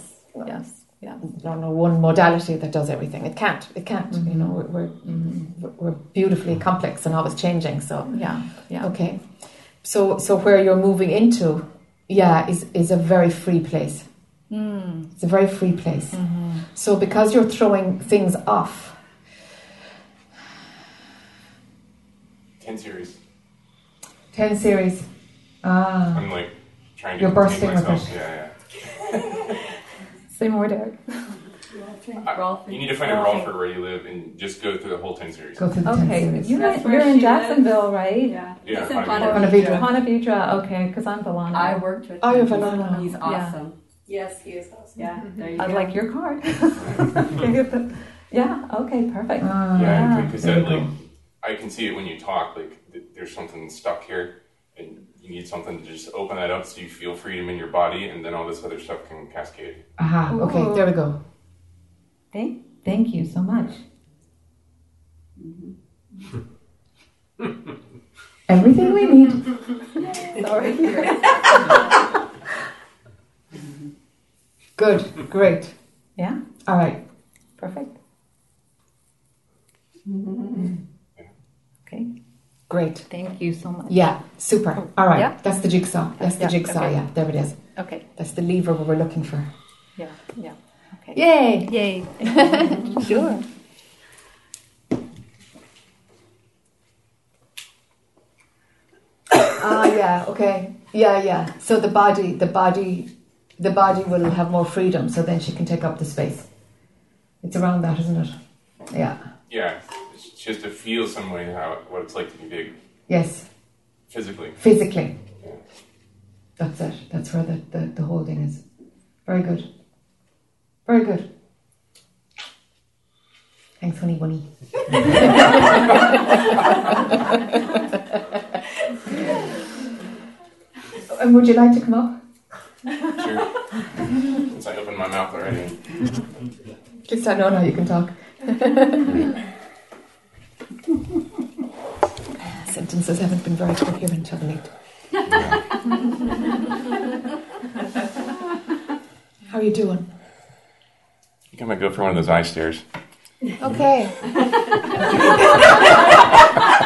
yes, yeah. There's no one modality that does everything. It can't. It can't. You know, we're we're, Mm-hmm. we're beautifully complex and always changing. So Yeah, yeah. Okay. So so where you're moving into, yeah, is is a very free place. Mm. It's a very free place. Mm-hmm. So because you're throwing things off, Ten series. ten series. Ah. I'm like trying to You're contain bursting with myself. it. Yeah, yeah. *laughs* Say more, Derek. I- you need to find a Rolfer where you live and just go through the whole 10 series. Go through the 10 Okay, series. you're, That's you're in she Jacksonville, right? Yeah. Yeah, It's in Ponte Vedra. Ponte Vedra. Ponte Vedra, okay, because I'm Delano. I worked with Oh, him. you're He's- He's awesome. Yes, he is awesome. Yeah, there you I'd go. like your card. *laughs* *laughs* yeah, okay, perfect. Ah, Yeah, because there that, like, go. I can see it when you talk. Like, th- there's something stuck here, and you need something to just open that up so you feel freedom in your body, and then all this other stuff can cascade. Aha, okay, there we go. Thank, thank you so much. Mm-hmm. *laughs* Everything we need. *laughs* Sorry. Good, great. yeah, All right. perfect. Okay, Great. thank you so much. Yeah, super. All right. Yeah. That's the jigsaw. That's the Yeah, jigsaw. okay. Yeah, there it is. Okay, That's the lever we were looking for. yeah, yeah. Okay. Yay! Yay. *laughs* sure. Ah, yeah. Okay. Yeah, yeah. So the body, the body, the body will have more freedom. So then she can take up the space. It's around that, isn't it? Yeah. Yeah, it's just to feel some way how what it's like to be big Yes. physically. Physically. Yeah. That's it. That's where the, the, the whole thing is. Very good. Very good. Thanks, honey bunny. *laughs* and would you like to come up? Sure. Since I opened my mouth already. Least I know now you can talk. *laughs* *laughs* Sentences haven't been very coherent, have they? How are you doing? I think I might go for one of those eye stares. Okay. *laughs*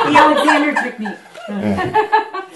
The Alexander technique. How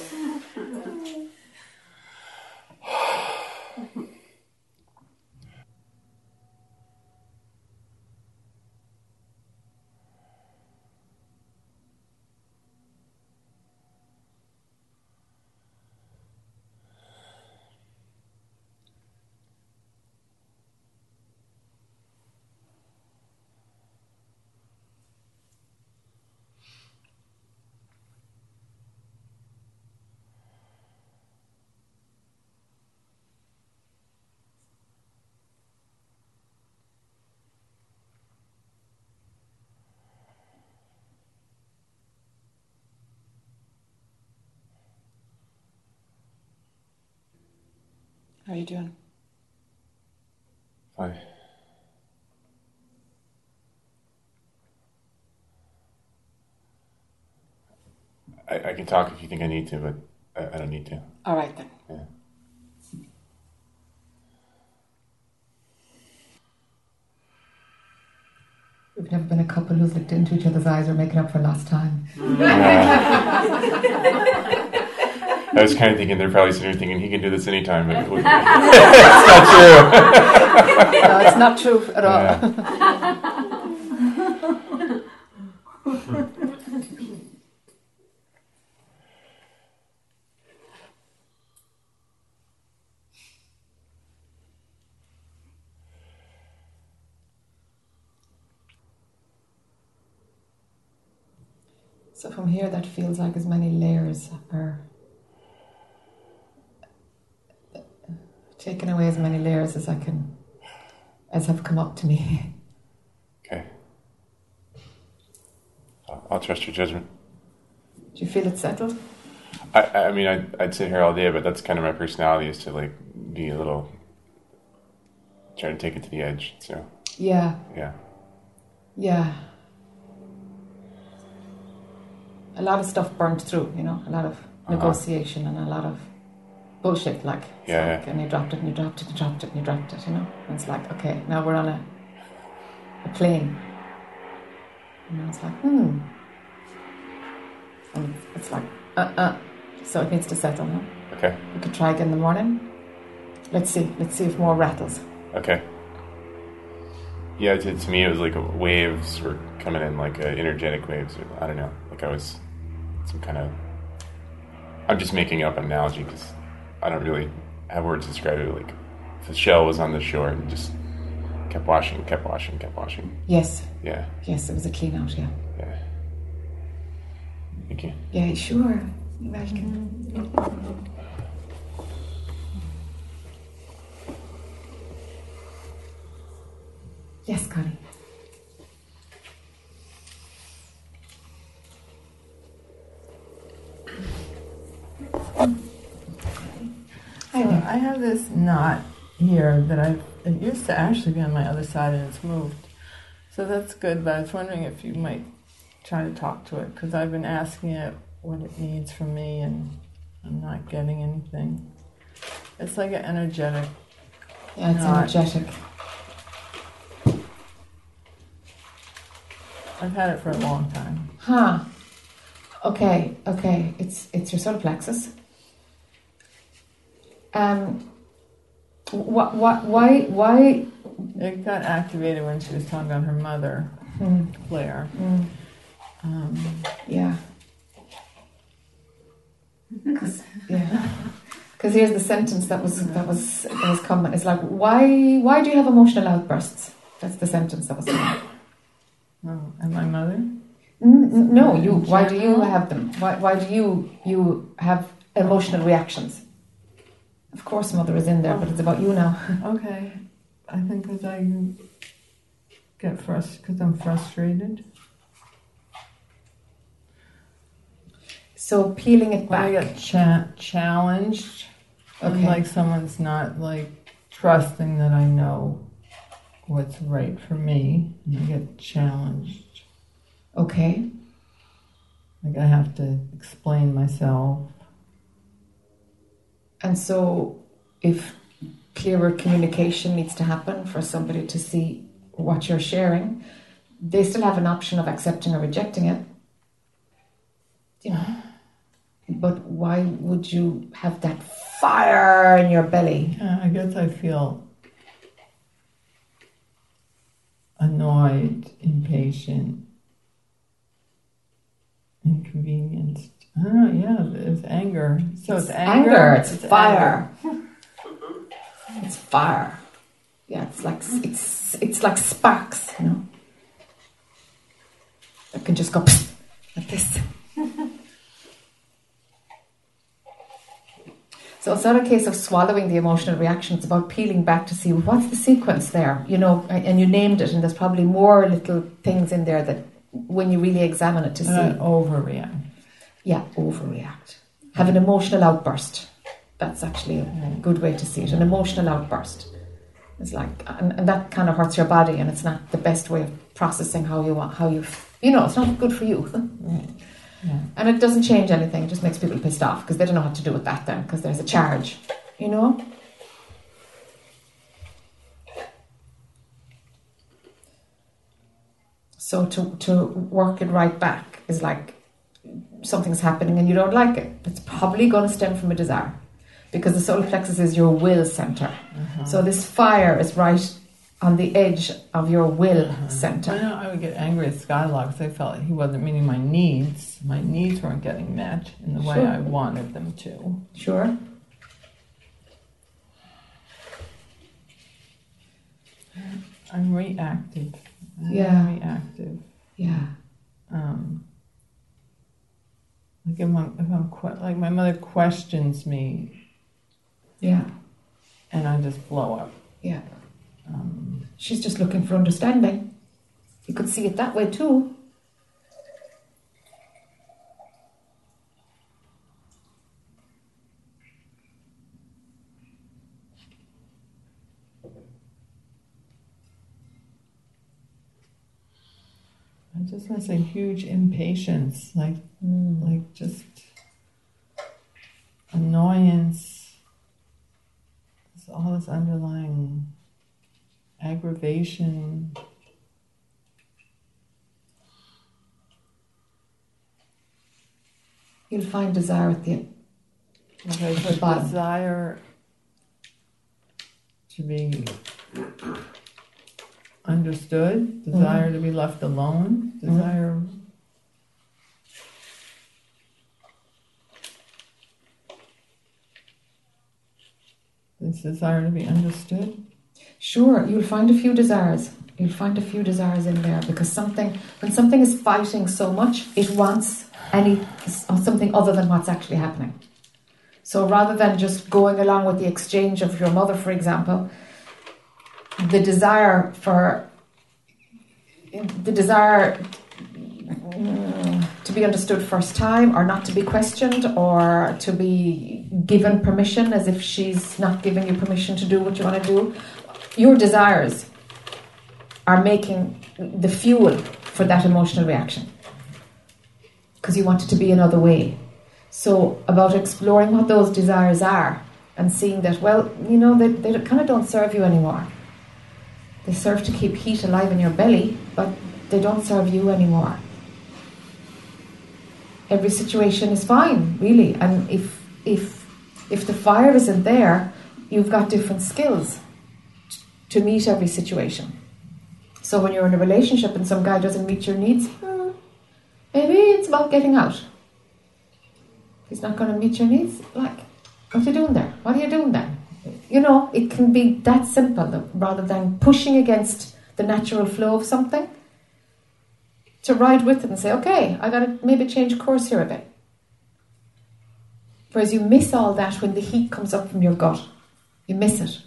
you doing? Fine. I, I can talk if you think I need to, but I, I don't need to. All right then. Yeah. We've never been a couple who's looked into each other's eyes or making up for lost time. *laughs* *laughs* I was kind of thinking they're probably sitting there thinking he can do this anytime, but *laughs* *laughs* it's not true. *laughs* no, it's not true at all. Yeah. So from here, that feels like as many layers are taken away as many layers as I can, as have come up to me. Okay. I'll, trust your judgment. Do you feel it settled? I, I mean, I'd, I'd sit here all day, but that's kind of my personality is to like be a little, try to take it to the edge. So, Yeah, yeah. yeah. A lot of stuff burnt through, you know, a lot of Uh-huh. negotiation and a lot of bullshit. Like, Yeah, like, yeah. and you dropped it, and you dropped it, and you dropped it, and you dropped it, you know. And it's like, okay, now we're on a a plane. And I was like, hmm. And it's like, uh, uh. So it needs to settle. No? Okay. We could try again in the morning. Let's see. Let's see if more rattles. Okay. Yeah, to, to me, it was like waves were coming in, like uh, energetic waves. Or, I don't know. Like I was some kind of. I'm just making up an analogy because I don't really have words to describe it. Like the shell was on the shore and just kept washing, kept washing, kept washing. Yes, Yeah, yes, it was a clean out. Yeah, yeah. Thank you. yeah, sure. You're welcome. Yes, Connie. So I have this knot here that I it used to actually be on my other side and it's moved. So that's good, but I was wondering if you might try to talk to it because I've been asking it what it needs from me and I'm not getting anything. It's like an energetic. Yeah, it's Not- energetic. I've had it for a long time. Huh. Okay, okay. It's it's your solar plexus. Um. What? What? Why? Why? It got activated when she was talking about her mother, Hmm, Claire. hmm, Um, yeah. 'Cause- yeah. *laughs* Because here's the sentence that was that was that was coming. It's like why why do you have emotional outbursts? That's the sentence that was coming. oh, and my mother? N- n- No, you. Why do you have them? Why, why do you you have emotional reactions? Of course, mother is in there, but it's about you now. *laughs* Okay, I think because I get frustrated because I'm frustrated. So peeling it When I back. get cha- challenged, and Okay. like someone's not like trusting that I know what's right for me, and I get challenged. Okay. Like I have to explain myself. And so, if clearer communication needs to happen for somebody to see what you're sharing, they still have an option of accepting or rejecting it. You know. But why would you have that fire in your belly? Yeah, I guess I feel annoyed, impatient, inconvenienced. I yeah, it's anger. So it's, anger. anger. It's, anger. fire. it's fire. Yeah, it's like it's it's like sparks, you know. That can just go like this. *laughs* So it's not a case of swallowing the emotional reaction. It's about peeling back to see what's the sequence there, you know. And you named it, and there's probably more little things in there that, when you really examine it, to And I see. overreact. Yeah, overreact. Have an emotional outburst. That's actually a good way to see it. An emotional outburst. It's like, and, and that kind of hurts your body, and it's not the best way of processing how you want, how you, you know, it's not good for you. *laughs* Yeah. And it doesn't change anything. It just makes people pissed off because they don't know what to do with that then, because there's a charge, you know. So to to work it right back is like something's happening and you don't like it. It's probably going to stem from a desire, because the solar plexus is your will center. So this fire is right on the edge of your will I center. know I would get angry at Skylark because I felt he wasn't meeting my needs. My needs weren't getting met in the way Sure. I wanted them to. Sure. I'm reactive. I'm Yeah. reactive. Yeah. Um, like if I'm, if I'm que- like my mother questions me Yeah. and I just blow up. Yeah. Um, She's just looking for understanding. You could see it that way too. Just want to say huge impatience, like hmm. like just annoyance. There's all this underlying aggravation. You'll find desire at the end. Like I the bottom. desire to be understood, mm-hmm. desire to be left alone, mm-hmm. desire. This desire to be understood. Sure, you'll find a few desires. You'll find a few desires in there because something, when something is fighting so much, it wants any something other than what's actually happening. So rather than just going along with the exchange of your mother, for example, the desire for the desire mm, to be understood first time or not to be questioned or to be given permission as if she's not giving you permission to do what you want to do. Your desires are making the fuel for that emotional reaction because you want it to be another way. So about exploring what those desires are and seeing that well you know they, they kind of don't serve you anymore they serve to keep heat alive in your belly, but they don't serve you anymore. Every situation is fine, really, and if if if the fire isn't there, you've got different skills to meet every situation. So when you're in a relationship and some guy doesn't meet your needs, hmm, maybe it's about getting out. He's not going to meet your needs. Like, what are you doing there? What are you doing then? You know, it can be that simple rather than pushing against the natural flow of something. To ride with it and say, okay, I got to maybe change course here a bit. Whereas you miss all that when the heat comes up from your gut. You miss it.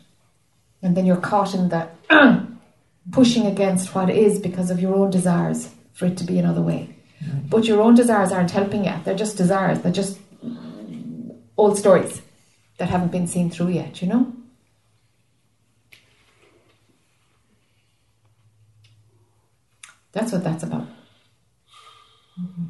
And then you're caught in that *clears throat* pushing against what is because of your own desires for it to be another way. Mm-hmm. But your own desires aren't helping you. They're just desires. They're just old stories that haven't been seen through yet, you know? That's what that's about. Mm-hmm.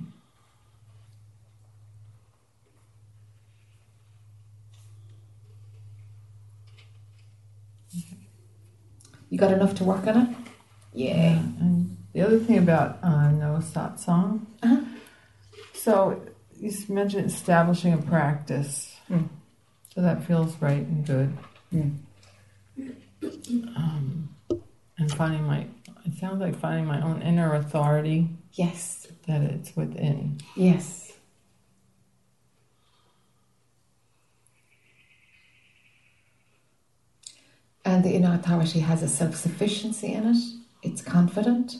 You got enough to work on it? Yeah. And the other thing about uh, no satsang, uh-huh. so you mentioned establishing a practice. Mm. So that feels right and good. Mm. Um, and finding my, it sounds like finding my own inner authority. Yes. That it's within. Yes. And the inner authority has a self sufficiency in it, it's confident.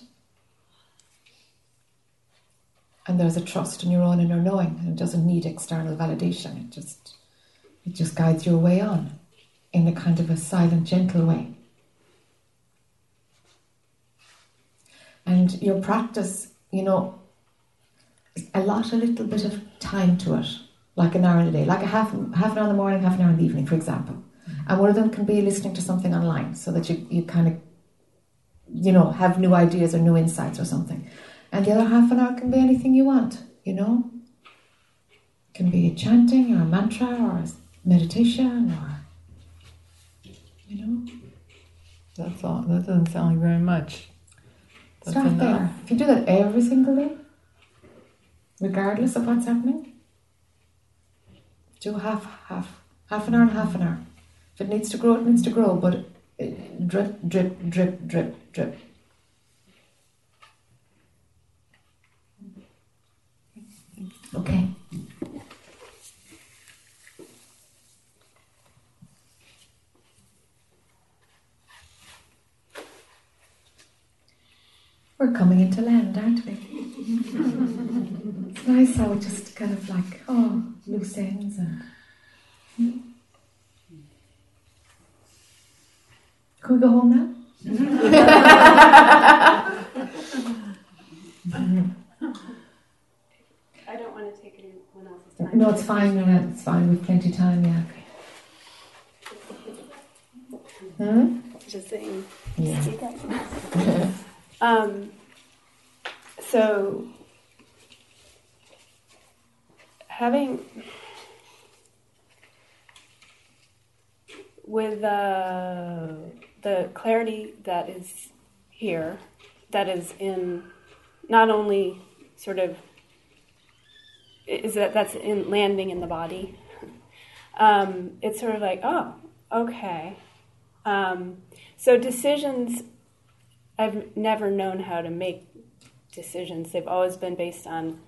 And there's a trust in your own inner knowing, and it doesn't need external validation. It just it just guides your way on in a kind of a silent, gentle way. And your practice, you know, a lot, a little bit of time to it, like an hour in a day, like a half, half an hour in the morning, half an hour in the evening, for example. Mm-hmm. And one of them can be listening to something online so that you, you kind of, you know, have new ideas or new insights or something. And the other half an hour can be anything you want, you know. It can be a chanting or a mantra or a meditation or you know? That's all that doesn't sound like very much. That's Start enough. there. If you do that every single day regardless of what's happening do half half half an hour and half an hour. If it needs to grow it needs to grow but drip drip drip drip drip. Okay We're coming into land, aren't we? it's nice how it just kind of like, oh, loose ends and. Hmm? Can we go home now? I don't want to take anyone else's time. No, it's fine. No, it's fine. We've plenty of time. Yeah. Hmm? Just saying. Yeah. *laughs* Um, so having with uh, the clarity that is here, that is in not only sort of is that that's in landing in the body. Um, it's sort of like oh okay. Um, so decisions I've never known how to make decisions. They've always been based on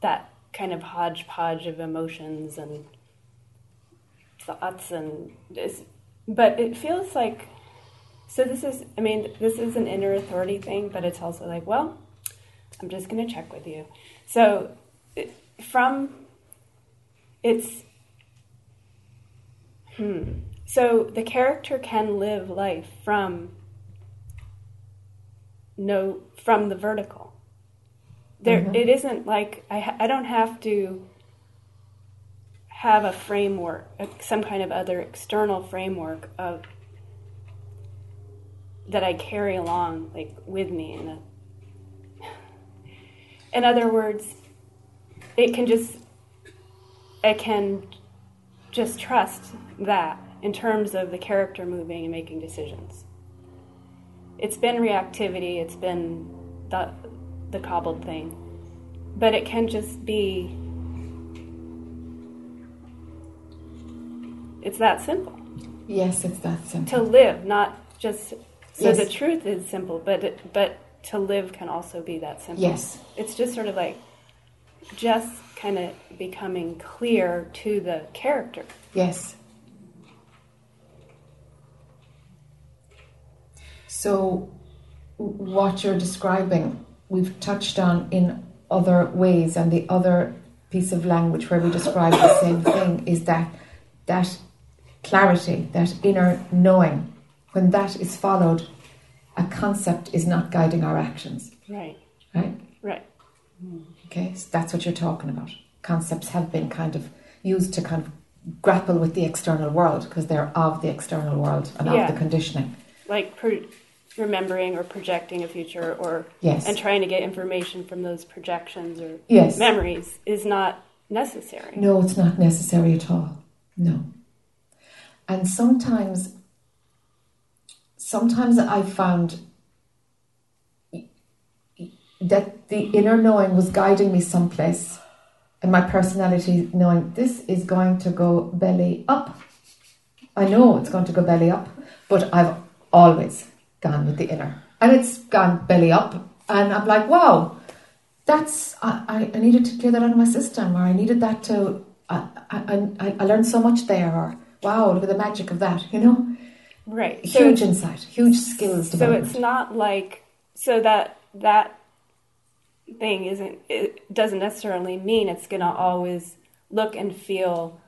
that kind of hodgepodge of emotions and thoughts and this. but it feels like So this is, I mean, this is an inner authority thing, but it's also like, well, I'm just going to check with you. So it- from it's hmm. So the character can live life from no from the vertical. There, mm-hmm. it isn't like I, ha- I don't have to have a framework, some kind of other external framework of that I carry along like with me in a in other words it can just I can just trust that in terms of the character moving and making decisions. It's been reactivity, it's been the the cobbled thing. But it can just be it's that simple Yes, it's that simple. to live, not just so Yes. the truth is simple, but it, but to live can also be that simple. Yes. It's just sort of like just kind of becoming clear to the character. Yes. So, what you're describing, we've touched on in other ways, and the other piece of language where we describe the same thing is that that clarity, that inner knowing, when that is followed, a concept is not guiding our actions, Right. right? Right. Okay, so that's what you're talking about. Concepts have been kind of used to kind of grapple with the external world because they're of the external world and Yeah. of the conditioning. Like pro- remembering or projecting a future or Yes. and trying to get information from those projections or Yes. memories is not necessary. No, it's not necessary at all. No. And sometimes, sometimes I found that the inner knowing was guiding me someplace, and my personality knowing this is going to go belly up. I know it's going to go belly up, but I've always gone with the inner, and it's gone belly up, and I'm like, wow, that's I, I, needed to clear that out of my system, or I needed that to. I, I, I, I learned so much there, or wow, look at the magic of that, you know. Right. Huge it's- insight, huge skills So it's not like so that that thing isn't it doesn't necessarily mean it's going to always look and feel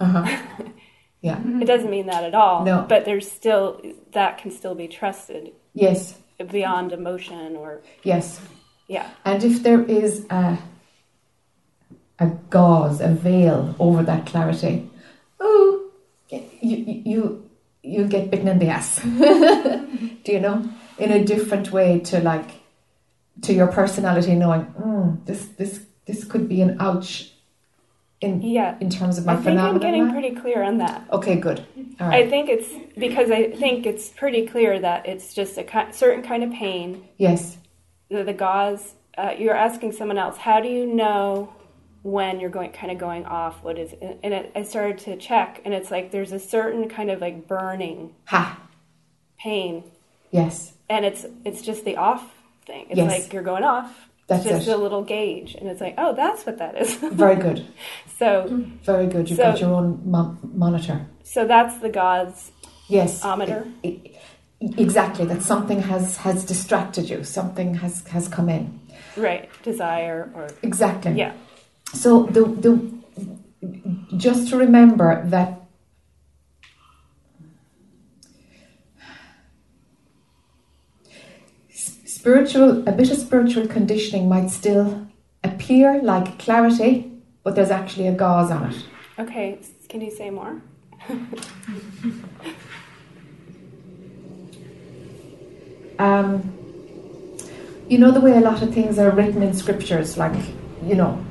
uh-huh. *laughs* yeah. it doesn't mean that at all No. but there's still that can still be trusted Yes. beyond emotion or Yes. yeah And if there is a a gauze, a veil over that clarity, oh, you you you you'll get bitten in the ass. *laughs* Do you know? In a different way to like to your personality, knowing mm, this this this could be an ouch in yeah in terms of my i think i'm getting pretty clear on that okay, good. All i think it's because i think it's pretty clear that it's just a ki- certain kind of pain yes. the, the gauze uh, you're asking someone else how do you know when you're going kind of going off what is and and it, i started to check and it's like there's a certain kind of like burning Ha. pain Yes. and it's it's just the off thing it's Yes. like you're going off That's just it. a little gauge and it's like oh that's what that is *laughs* Very good. so Very good. You've So- got your own mo- monitor. so that's the gauze Yes. Ometer. Exactly. That something has has distracted you. Something has has come in. right desire or Exactly. yeah So the the just to remember that s- spiritual a bit of spiritual conditioning might still appear like clarity, but there's actually a gauze on it. okay can you say more um, you know the way a lot of things are written in scriptures, like you know,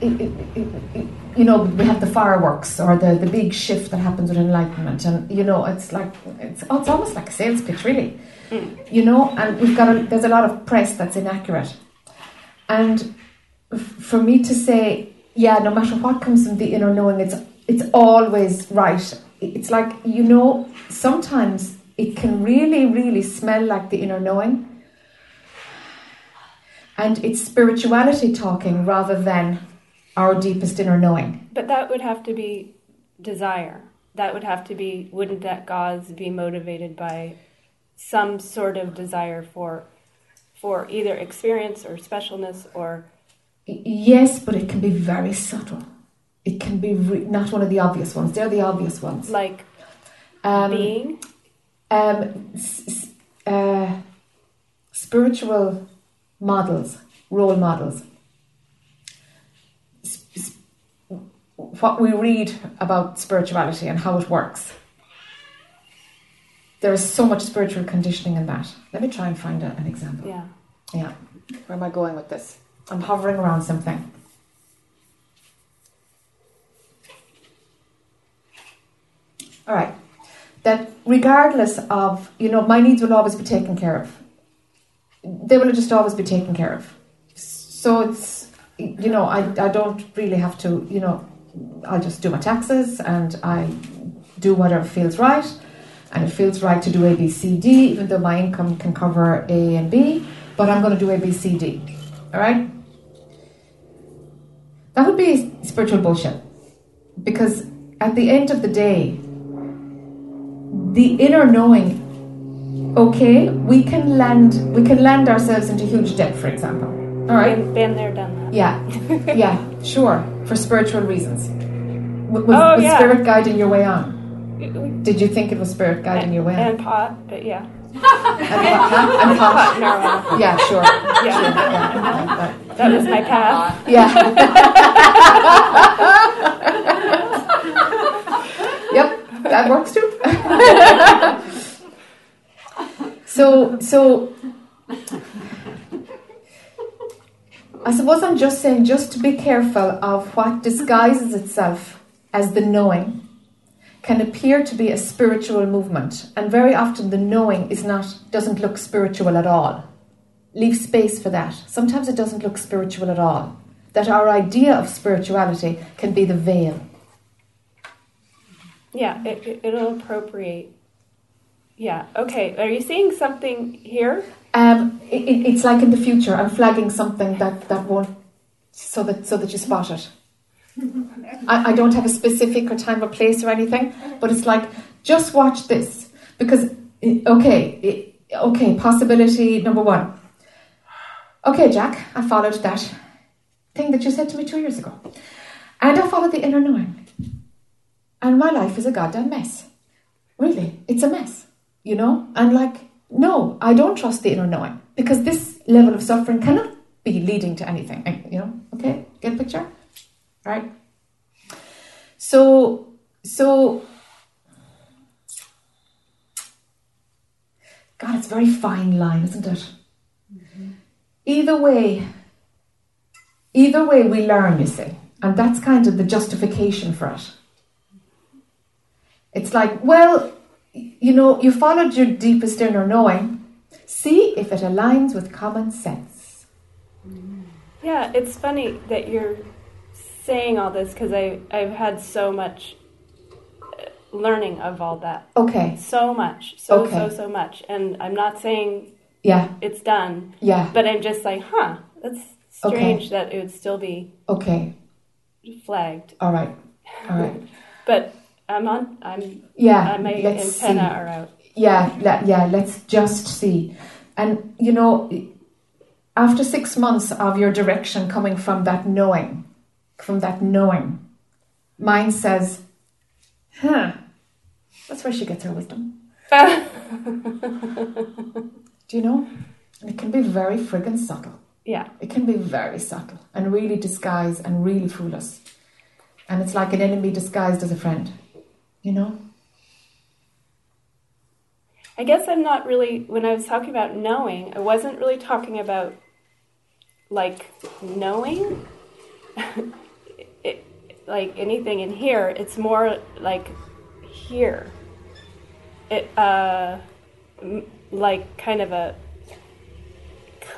it, it, it, it- you know, we have the fireworks or the, the big shift that happens with enlightenment, and you know, it's like it's, oh, it's almost like a sales pitch, really. You know, and we've got a, there's a lot of press that's inaccurate, and for me to say, yeah, no matter what comes from the inner knowing, it's it's always right. It's like you know, sometimes it can really, really smell like the inner knowing. And it's spirituality talking rather than our deepest inner knowing. but that would have to be desire that would have to be wouldn't that gauze be motivated by some sort of desire for for either experience or specialness or Yes, but it can be very subtle. It can be re- not one of the obvious ones. They're the obvious ones. like Um, being um, s- uh, spiritual models, role models. S- s- What we read about spirituality and how it works. There is so much spiritual conditioning in that. Let me try and find a, an example. yeah Yeah. Where am I going with this? I'm hovering around something. All right. That regardless of, you know, my needs will always be taken care of. They will just always be taken care of. So it's, you know, I, I don't really have to, you know, I just do my taxes and I do whatever feels right. And it feels right to do A, B, C, D, even though my income can cover A and B, but I'm going to do A, B, C, D. All right? That would be spiritual bullshit. Because at the end of the day, the inner knowing, okay, we can land we can land ourselves into huge debt, for example. All right? been, there done that Yeah, *laughs* yeah, sure, for spiritual reasons. W- Was, Oh, was yeah. spirit guiding your way on? Did you think it was spirit guiding your way on? and pot but yeah *laughs* And pot, and pot. marijuana Yeah, sure. Yeah. Sure, yeah, right, *laughs* that was my path Yeah. *laughs* yep, that works too. so, so I suppose I'm just saying, just to be careful of what disguises itself as the knowing can appear to be a spiritual movement, and very often the knowing is not doesn't look spiritual at all. Leave space for that. Sometimes it doesn't look spiritual at all. That our idea of spirituality can be the veil. yeah it, it, it'll appropriate yeah okay are you seeing something here Um, it- it's like in the future. I'm flagging something that, that won't, so that so that you spot it. I, I don't have a specific or time or place or anything, but it's like just watch this because okay, okay. Possibility number one. Okay, Jack, I followed that thing that you said to me two years ago, and I followed the inner knowing, and my life is a goddamn mess. Really, it's a mess, you know, and like no, I don't trust the inner knowing because this level of suffering cannot be leading to anything. You know, okay, get a picture, right? So, so, God, it's a very fine line, isn't it? Mm-hmm. Either way, either way, we learn. You see, and that's kind of the justification for it. It's like, well, you know, you followed your deepest inner knowing. See if it aligns with common sense. Yeah, it's funny that you're saying all this because I I've had so much uh, learning of all that, Okay. so much, so Okay. so so much, and I'm not saying Yeah. it's done, Yeah. but I'm just like, huh, that's strange that it would still be Okay. flagged, All right. All right. *laughs* but I'm on. I'm Yeah. uh, my let's antenna see. are out. Yeah. yeah. Let's just see. And you know, after six months of your direction coming from that knowing, from that knowing, mine says, "Huh." That's where she gets her wisdom. *laughs* Do you know? And it can be very friggin' subtle. yeah, It can be very subtle and really disguise and really fool us. And it's like an enemy disguised as a friend, you know? I guess I'm not really when I was talking about knowing. I wasn't really talking about like knowing. *laughs* like anything in here, it's more like here. It uh, m- like kind of a.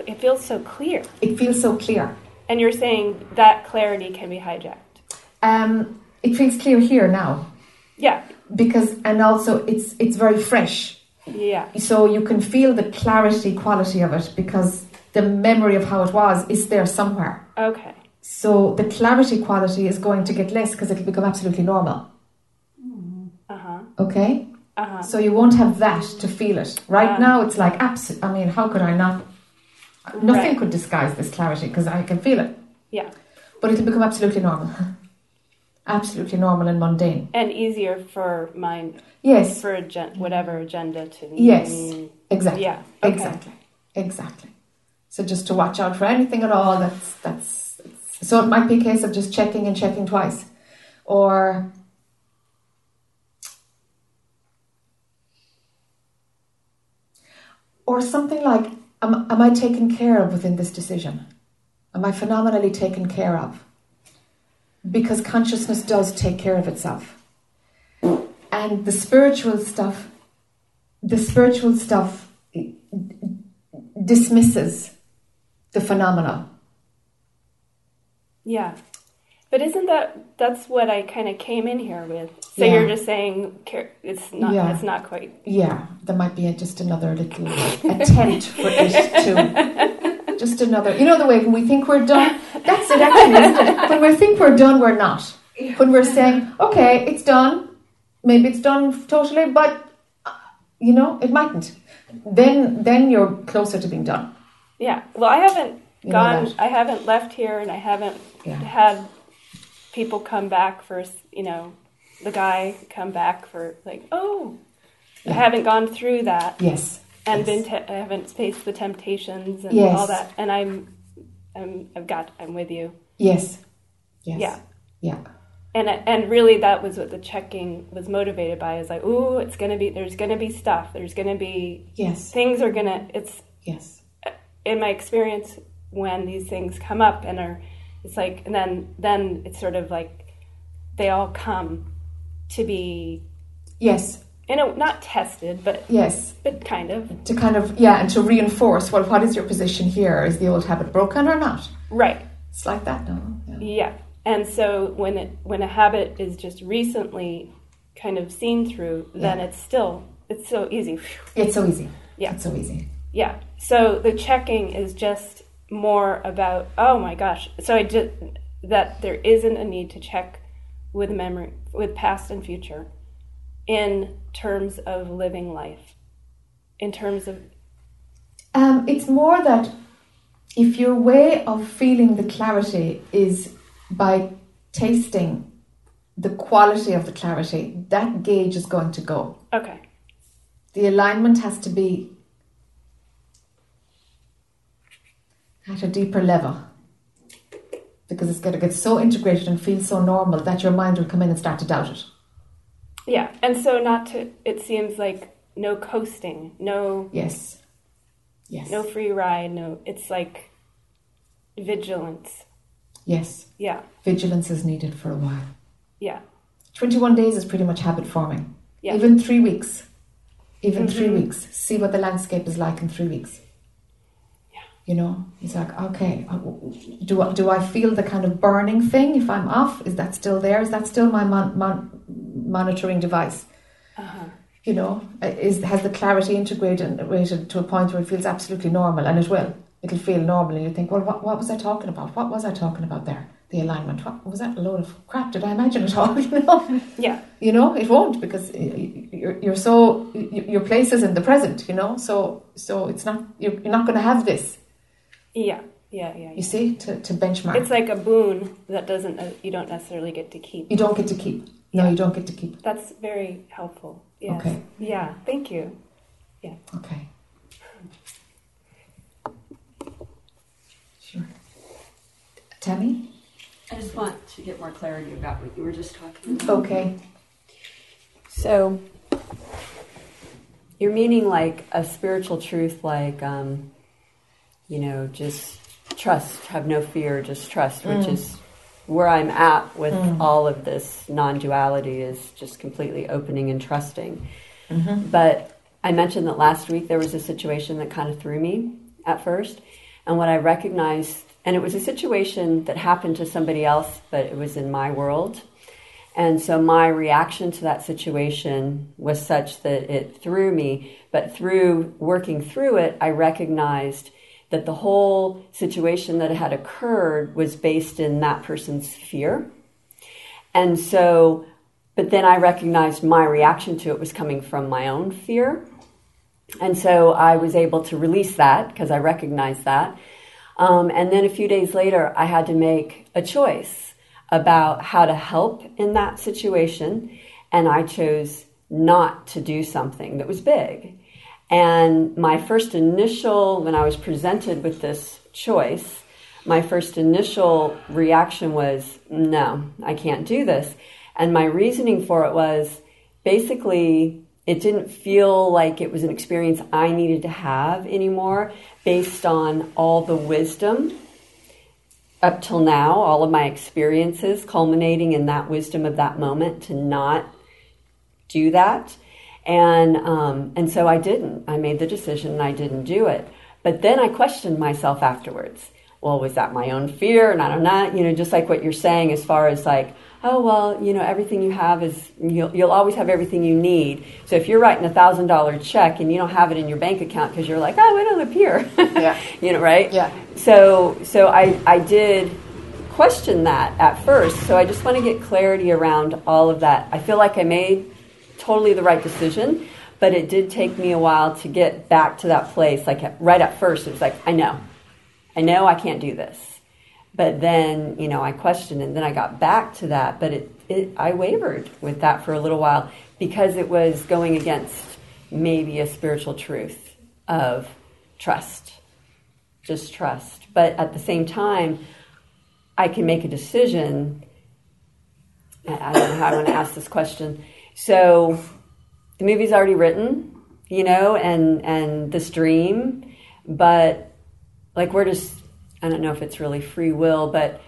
It feels so clear, It feels so clear. and you're saying that clarity can be hijacked. Um, it feels clear here now Yeah, because, and also it's it's very fresh. yeah, So you can feel the clarity quality of it because the memory of how it was is there somewhere. okay, So the clarity quality is going to get less because it'll become absolutely normal. Uh-huh. Okay? Uh-huh. So you won't have that to feel it. Right Ah. now, it's like, abs- I mean, how could I not? Nothing Right. could disguise this clarity because I can feel it. Yeah. But it'll become absolutely normal. *laughs* absolutely normal and mundane. And easier for mind, Yes, for agen- whatever agenda to. Yes. Mm, exactly. Yeah. Okay. Exactly. Exactly. So just to watch out for anything at all that's that's so it might be a case of just checking and checking twice. Or or something like am, am I taken care of within this decision? Am I phenomenally taken care of? Because consciousness does take care of itself. And the spiritual stuff the spiritual stuff dismisses the phenomena. Yeah. But isn't that that's what I kind of came in here with? So Yeah. you're just saying it's not Yeah. it's not quite Yeah, there might be a, just another little attempt for it to. *laughs* Just another. You know the way when we think we're done? That's it actually, isn't it? When we think we're done, we're not. When we're saying, okay, it's done, maybe it's done totally, but, you know, it mightn't. Then, then you're closer to being done. Yeah. Well, I haven't You gone. I haven't left here, and I haven't Yeah. had people come back for you know the guy come back for like oh. I haven't gone through that Yes. and yes. been. Te- I haven't faced the temptations and Yes. all that. And I'm, I'm. I've got. I'm with you. Yes. Yes. Yeah. Yeah. And and really, that was what the checking was motivated by. Is like, ooh, it's gonna be. There's gonna be stuff. There's gonna be Yes. things are gonna. It's Yes. in my experience when these things come up and are it's like and then then it's sort of like they all come to be Yes. you know not tested but Yes. but kind of to kind of yeah and to reinforce well what is your position here is the old habit broken or not right it's like that no yeah. yeah and so when it when a habit is just recently kind of seen through then Yeah. it's still it's so easy it's so easy Yeah. it's so easy Yeah. So the checking is just more about oh my gosh. So I just that there isn't a need to check with memory with past and future in terms of living life. In terms of um, it's more that if your way of feeling the clarity is by tasting the quality of the clarity that gauge is going to go okay. the alignment has to be at a deeper level because it's going to get so integrated and feel so normal that your mind will come in and start to doubt it. Yeah. And so not to it seems like no coasting, no Yes. Yes. no free ride, no it's like vigilance. Yes. Yeah. Vigilance is needed for a while. Yeah. 21 days is pretty much habit forming. Yeah. Even three weeks. Even three Mhm. weeks. See what the landscape is like in three weeks. You know, it's like, okay, uh, do I, do I feel the kind of burning thing if I'm off? Is that still there? Is that still my mon- mon- monitoring device? Uh-huh. You know, uh, is has the clarity integrated to a point where it feels absolutely normal, and it will. It'll feel normal, and you think, well, what, what was I talking about? What was I talking about there? The alignment. What was that? A load of crap. Did I imagine it all? *laughs* You know, Yeah. you know, it won't because you're, you're so your place is in the present. You know, so so it's not you're, you're not going to have this. Yeah. Yeah, yeah. You see, to, to benchmark, It's like a boon that doesn't uh, you don't necessarily get to keep. you don't get to keep. No, you don't get to keep. That's very helpful. Yes. Okay. Yeah. Thank you. Yeah. Okay. Sure. Tammy. I just want to get more clarity about what you were just talking about. Okay. So, you're meaning like a spiritual truth, like, um, you know, just trust, have no fear, just trust, which Mm. is where I'm at with Mm. all of this non duality, is just completely opening and trusting. Mm-hmm. But I mentioned that last week there was a situation that kind of threw me at first. And what I recognized, and it was a situation that happened to somebody else, but it was in my world. And so my reaction to that situation was such that it threw me. But through working through it, I recognized that the whole situation that had occurred was based in that person's fear. And so but then I recognized my reaction to it was coming from my own fear. And so I was able to release that because I recognized that. Um, and then a few days later, I had to make a choice about how to help in that situation. And I chose not to do something that was big. And my first initial, when I was presented with this choice, my first initial reaction was, no, I can't do this. And my reasoning for it was basically, it didn't feel like it was an experience I needed to have anymore based on all the wisdom up till now, all of my experiences culminating in that wisdom of that moment to not do that. And, um, and so I didn't. I made the decision and I didn't do it. But then I questioned myself afterwards. Well, was that my own fear? And I don't know, you know, just like what you're saying as far as like, oh, well, you know, everything you have is, you'll, you'll always have everything you need. So if you're writing a thousand dollar check and you don't have it in your bank account because you're like, oh, don't live. Yeah. *laughs* you know, right? Yeah. So, so I, I did question that at first. So I just want to get clarity around all of that. I feel like I made totally the right decision, but it did take me a while to get back to that place. Like right at first, it was like, I know, I know I can't do this. But then, you know, I questioned and then I got back to that. But it, it, I wavered with that for a little while because it was going against maybe a spiritual truth of trust, just trust. But at the same time, I can make a decision. I don't know how I want to ask this question. So the movie's already written, you know, and and this dream, but like we're just I don't know if it's really free will, but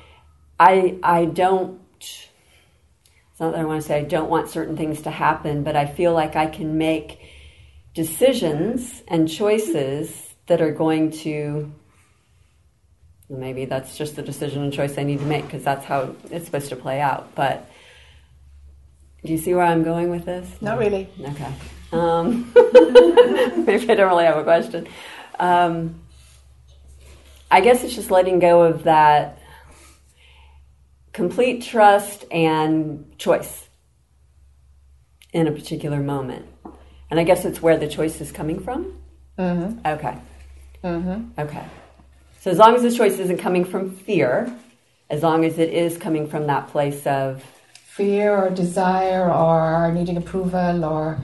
I I don't it's not that I want to say I don't want certain things to happen, but I feel like I can make decisions and choices that are going to maybe that's just the decision and choice I need to make because that's how it's supposed to play out. But do you see where I'm going with this? Not really. Okay. Um, *laughs* maybe I don't really have a question. Um, I guess it's just letting go of that complete trust and choice in a particular moment. And I guess it's where the choice is coming from. Mm-hmm. Okay. Mm-hmm. Okay. So as long as the choice isn't coming from fear, as long as it is coming from that place of Fear or desire or needing approval or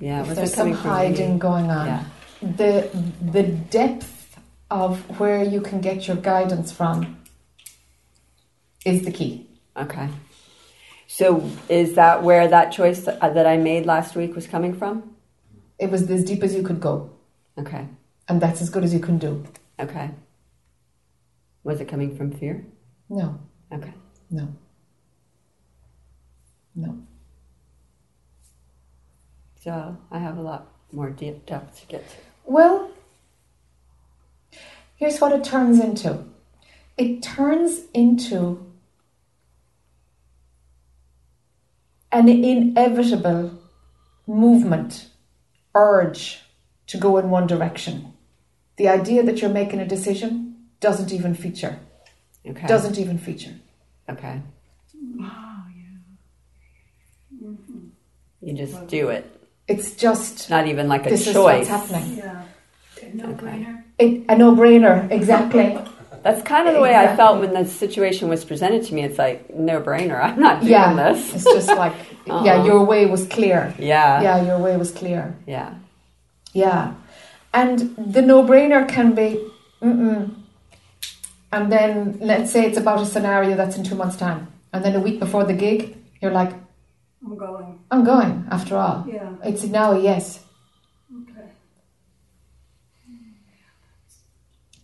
yeah, if there's some hiding going on. Yeah. The the depth of where you can get your guidance from is the key. Okay. So is that where that choice that that I made last week was coming from? It was as deep as you could go, Okay. and that's as good as you can do. Okay. Was it coming from fear? No, Okay. no, no. So I have a lot more deep depth to get to. Well, here's what it turns into it turns into an inevitable movement, urge to go in one direction. The idea that you're making a decision doesn't even feature. Okay. Doesn't even feature. Okay. You just do it. It's just Not even like a this is choice. what's happening. Yeah. No brainer. It, a no-brainer, exactly. That's kind of the way I felt when the situation was presented to me. It's like no brainer. I'm not doing yeah, this. it's just like Uh-uh. *laughs* yeah, your way was clear. Yeah. Yeah, your way was clear. Yeah. Yeah. And the no brainer can be, mm-mm. and then let's say it's about a scenario that's in two months' time. And then a week before the gig, you're like, I'm going. I'm going after all. Yeah. It's now a yes. Okay.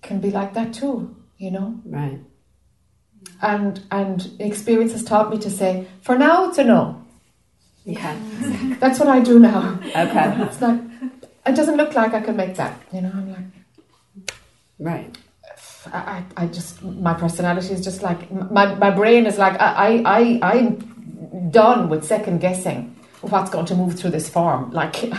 Can be like that too, you know? Right. And and experience has taught me to say, for now it's a no. Okay. *laughs* That's what I do now. Okay. It's like it doesn't look like I can make that. You know, I'm like Right. I, I, I just my personality is just like my, my brain is like I, I I I'm done with second guessing what's going to move through this form. Like *laughs*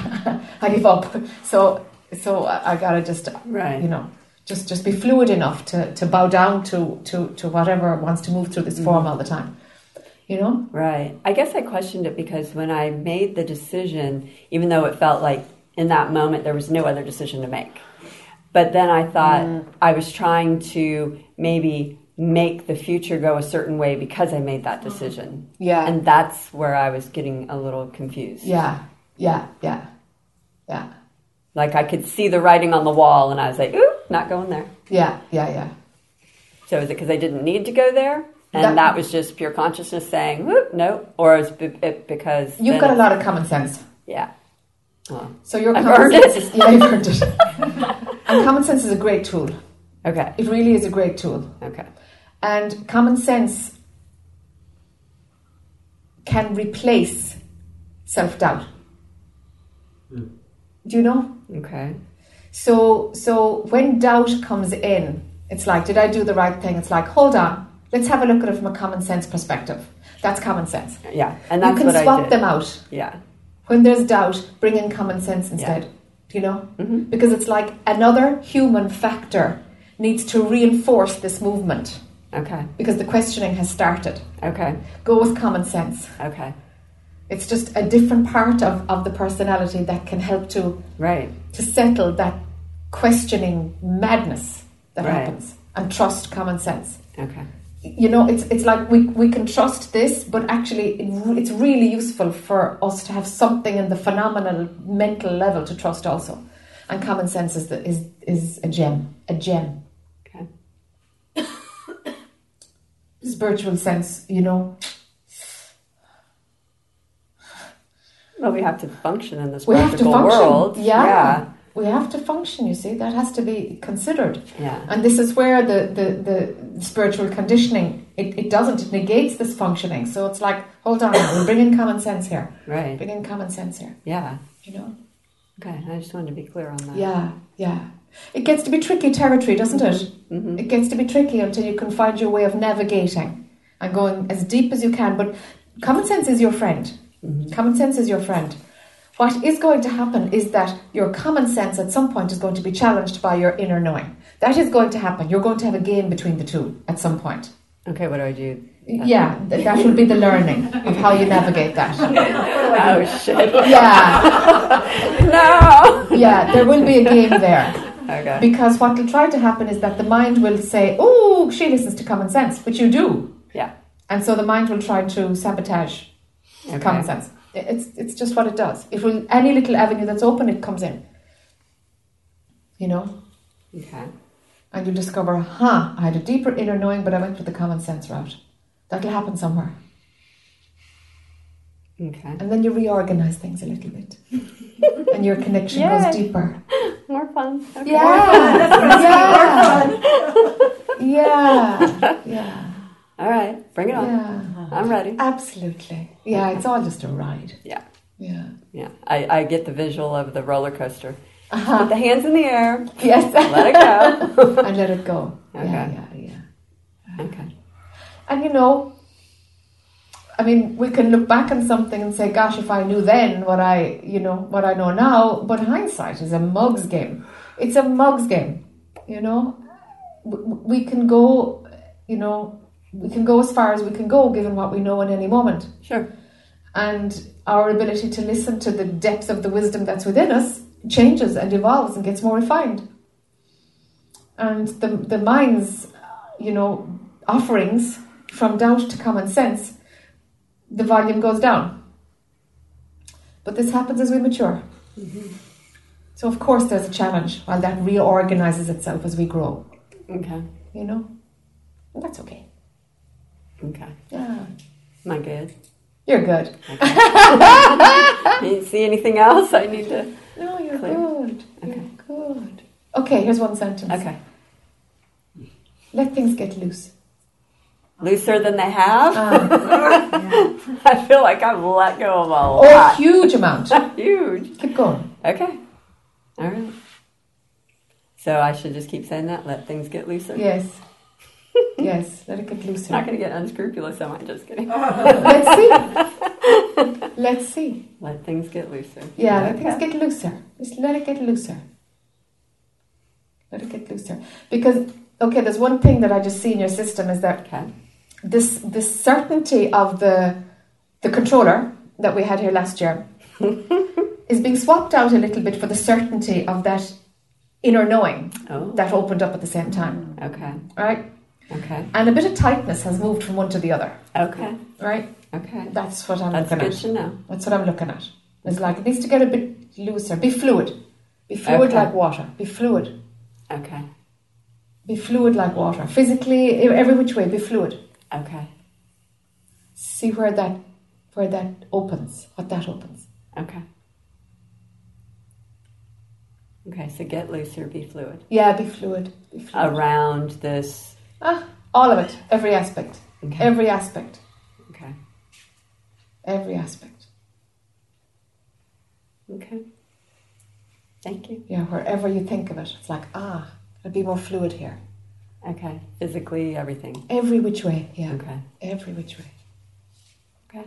I give up. So so I, gotta just Right. you know just just be fluid enough to, to bow down to, to, to whatever wants to move through this mm-hmm. form all the time. You know? Right. I guess I questioned it because when I made the decision, even though it felt like in that moment there was no other decision to make, but then I thought mm. I was trying to maybe make the future go a certain way because I made that decision. Yeah. And that's where I was getting a little confused. Yeah, yeah, yeah, yeah, Like I could see the writing on the wall and I was like, ooh, not going there. yeah, yeah, yeah. So is it because I didn't need to go there? And That- that, was just pure consciousness saying, whoop, no. Or is it because. You've got a lot of common sense. Yeah. Oh, So your I've common sense it. is yeah, you've earned it. *laughs* and common sense is a great tool. okay. It really is a great tool. Okay. And common sense can replace self doubt. Hmm. Do you know? Okay. So so when doubt comes in, it's like, did I do the right thing? It's like, hold on, let's have a look at it from a common sense perspective. That's common sense. Yeah. And that's you can what I swap did. them out. Yeah. When there's doubt, bring in common sense instead. Do you know? Mm-hmm. Because it's like another human factor needs to reinforce this movement Okay. because the questioning has started. Okay. Go with common sense. Okay. It's just a different part of, of the personality that can help to Right. to settle that questioning madness that Right. happens and trust common sense. Okay. You know, it's it's like we, we can trust this, but actually it, it's really useful for us to have something in the phenomenal mental level to trust also. And common sense is the, is is a gem, a gem. Okay. Spiritual sense, you know, Well, we have to function in this we practical world. Yeah. Yeah. we have to function. You see, that has to be considered. Yeah. And this is where the, the, the spiritual conditioning, it, it doesn't, it negates this functioning. So it's like, hold on, we'll bring in common sense here. Right. Bring in common sense here, Yeah. you know? Okay. I just wanted to be clear on that. Yeah, yeah. It gets to be tricky territory, doesn't it? Mm-hmm. It gets to be tricky until you can find your way of navigating and going as deep as you can. But common sense is your friend. Mm-hmm. Common sense is your friend. What is going to happen is that your common sense at some point is going to be challenged by your inner knowing. That is going to happen. You're going to have a game between the two at some point. Okay. What do I do? Yeah, th- that will be the learning of how you navigate that. *laughs* Oh, shit. Yeah, *laughs* no. yeah, there will be a game there. Okay. Because what will try to happen is that the mind will say, oh, she listens to common sense, which you do. Yeah. And so the mind will try to sabotage Okay. common sense. It's, it's just what it does. It will, any little avenue that's open, it comes in. You know? Okay. And you'll discover, huh, I had a deeper inner knowing, but I went with the common sense route. That'll happen somewhere. Okay. And then you reorganize things a little bit. *laughs* and your connection Yay. goes deeper. *laughs* More fun. Okay. Yeah. *laughs* yeah. yeah. Yeah. All right. Bring it on. Yeah. I'm ready. Absolutely. Yeah, it's all just a ride. Yeah. Yeah. Yeah. I, I get the visual of the roller coaster. Uh-huh. Put the hands in the air. Yes. Let it go. *laughs* and let it go. Okay. Yeah, yeah, yeah. okay. And you know, I mean, we can look back on something and say, gosh, if I knew then what I, you know, what I know now, but hindsight is a mug's game. It's a mug's game, you know. We can go, you know, we can go as far as we can go given what we know in any moment. Sure. And our ability to listen to the depth of the wisdom that's within us changes and evolves and gets more refined. And the, the mind's, you know, offerings from doubt to common sense, the volume goes down. But this happens as we mature. Mm-hmm. So, of course, there's a challenge while that reorganizes itself as we grow, Okay. you know? And that's okay. Okay. Yeah. Am I good? You're good. *laughs* You see anything else I need to? No, you're Clear. good. Okay. You're good. Okay, here's one sentence. Okay. Let things get loose. Looser than they have? Ah. *laughs* I feel like I've let go of a oh, lot. huge amount. *laughs* Huge. Keep going. Okay. All right. So I should just keep saying that? Let things get looser? Yes. *laughs* Yes, let it get looser. Not going to get unscrupulous, am I? Just kidding. Let's see. Let's see. Let things get looser. Yeah, let Okay. things get looser. Just let it get looser. Let it get looser. Because, okay, there's one thing that I just see in your system is that Okay. This the certainty of the the controller that we had here last year *laughs* is being swapped out a little bit for the certainty of that inner knowing Oh, that opened up at the same time, okay, right? okay, And a bit of tightness has moved from one to the other, okay, right? okay. That's what I'm That's looking good at. to know. That's what I'm looking at. It's like it needs to get a bit looser. Be fluid. Be fluid Okay. like water. Be fluid. Okay, Be fluid like water. Physically, every which way, be fluid. Okay, See where that where that opens, what that opens. okay. Okay, so get looser, be fluid. Yeah, be fluid. Be fluid. Around this. Ah, all of it. Every aspect. Okay. Every aspect. Okay. Every aspect. Okay. Thank you. Yeah, wherever you think of it, it's like, ah, it'd be more fluid here. Okay. Physically, everything. Every which way, yeah. Okay. Every which way. Okay.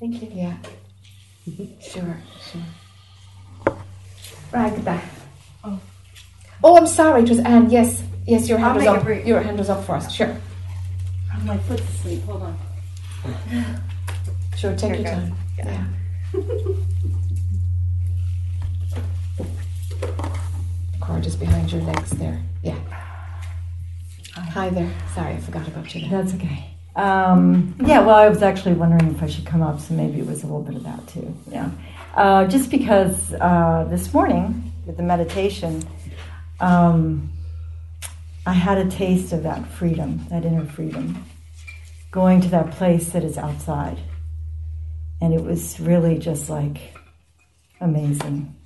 Thank you. Yeah. *laughs* sure, sure. Ragda. Oh. Oh, I'm sorry, it was Anne. Yes. Yes, your hand I'll was make up. brief. Your hand was up first. Sure. My foot's asleep. Hold on. *laughs* Sure, take Here your goes. time. Yeah. *laughs* Cord is behind your legs there. Yeah. Hi there. Sorry, I forgot about you there. That's okay. Um, yeah, well, I was actually wondering if I should come up, so maybe it was a little bit of that too. Yeah. Uh, just because uh, this morning with the meditation, um, I had a taste of that freedom, that inner freedom, going to that place that is outside. And it was really just like amazing.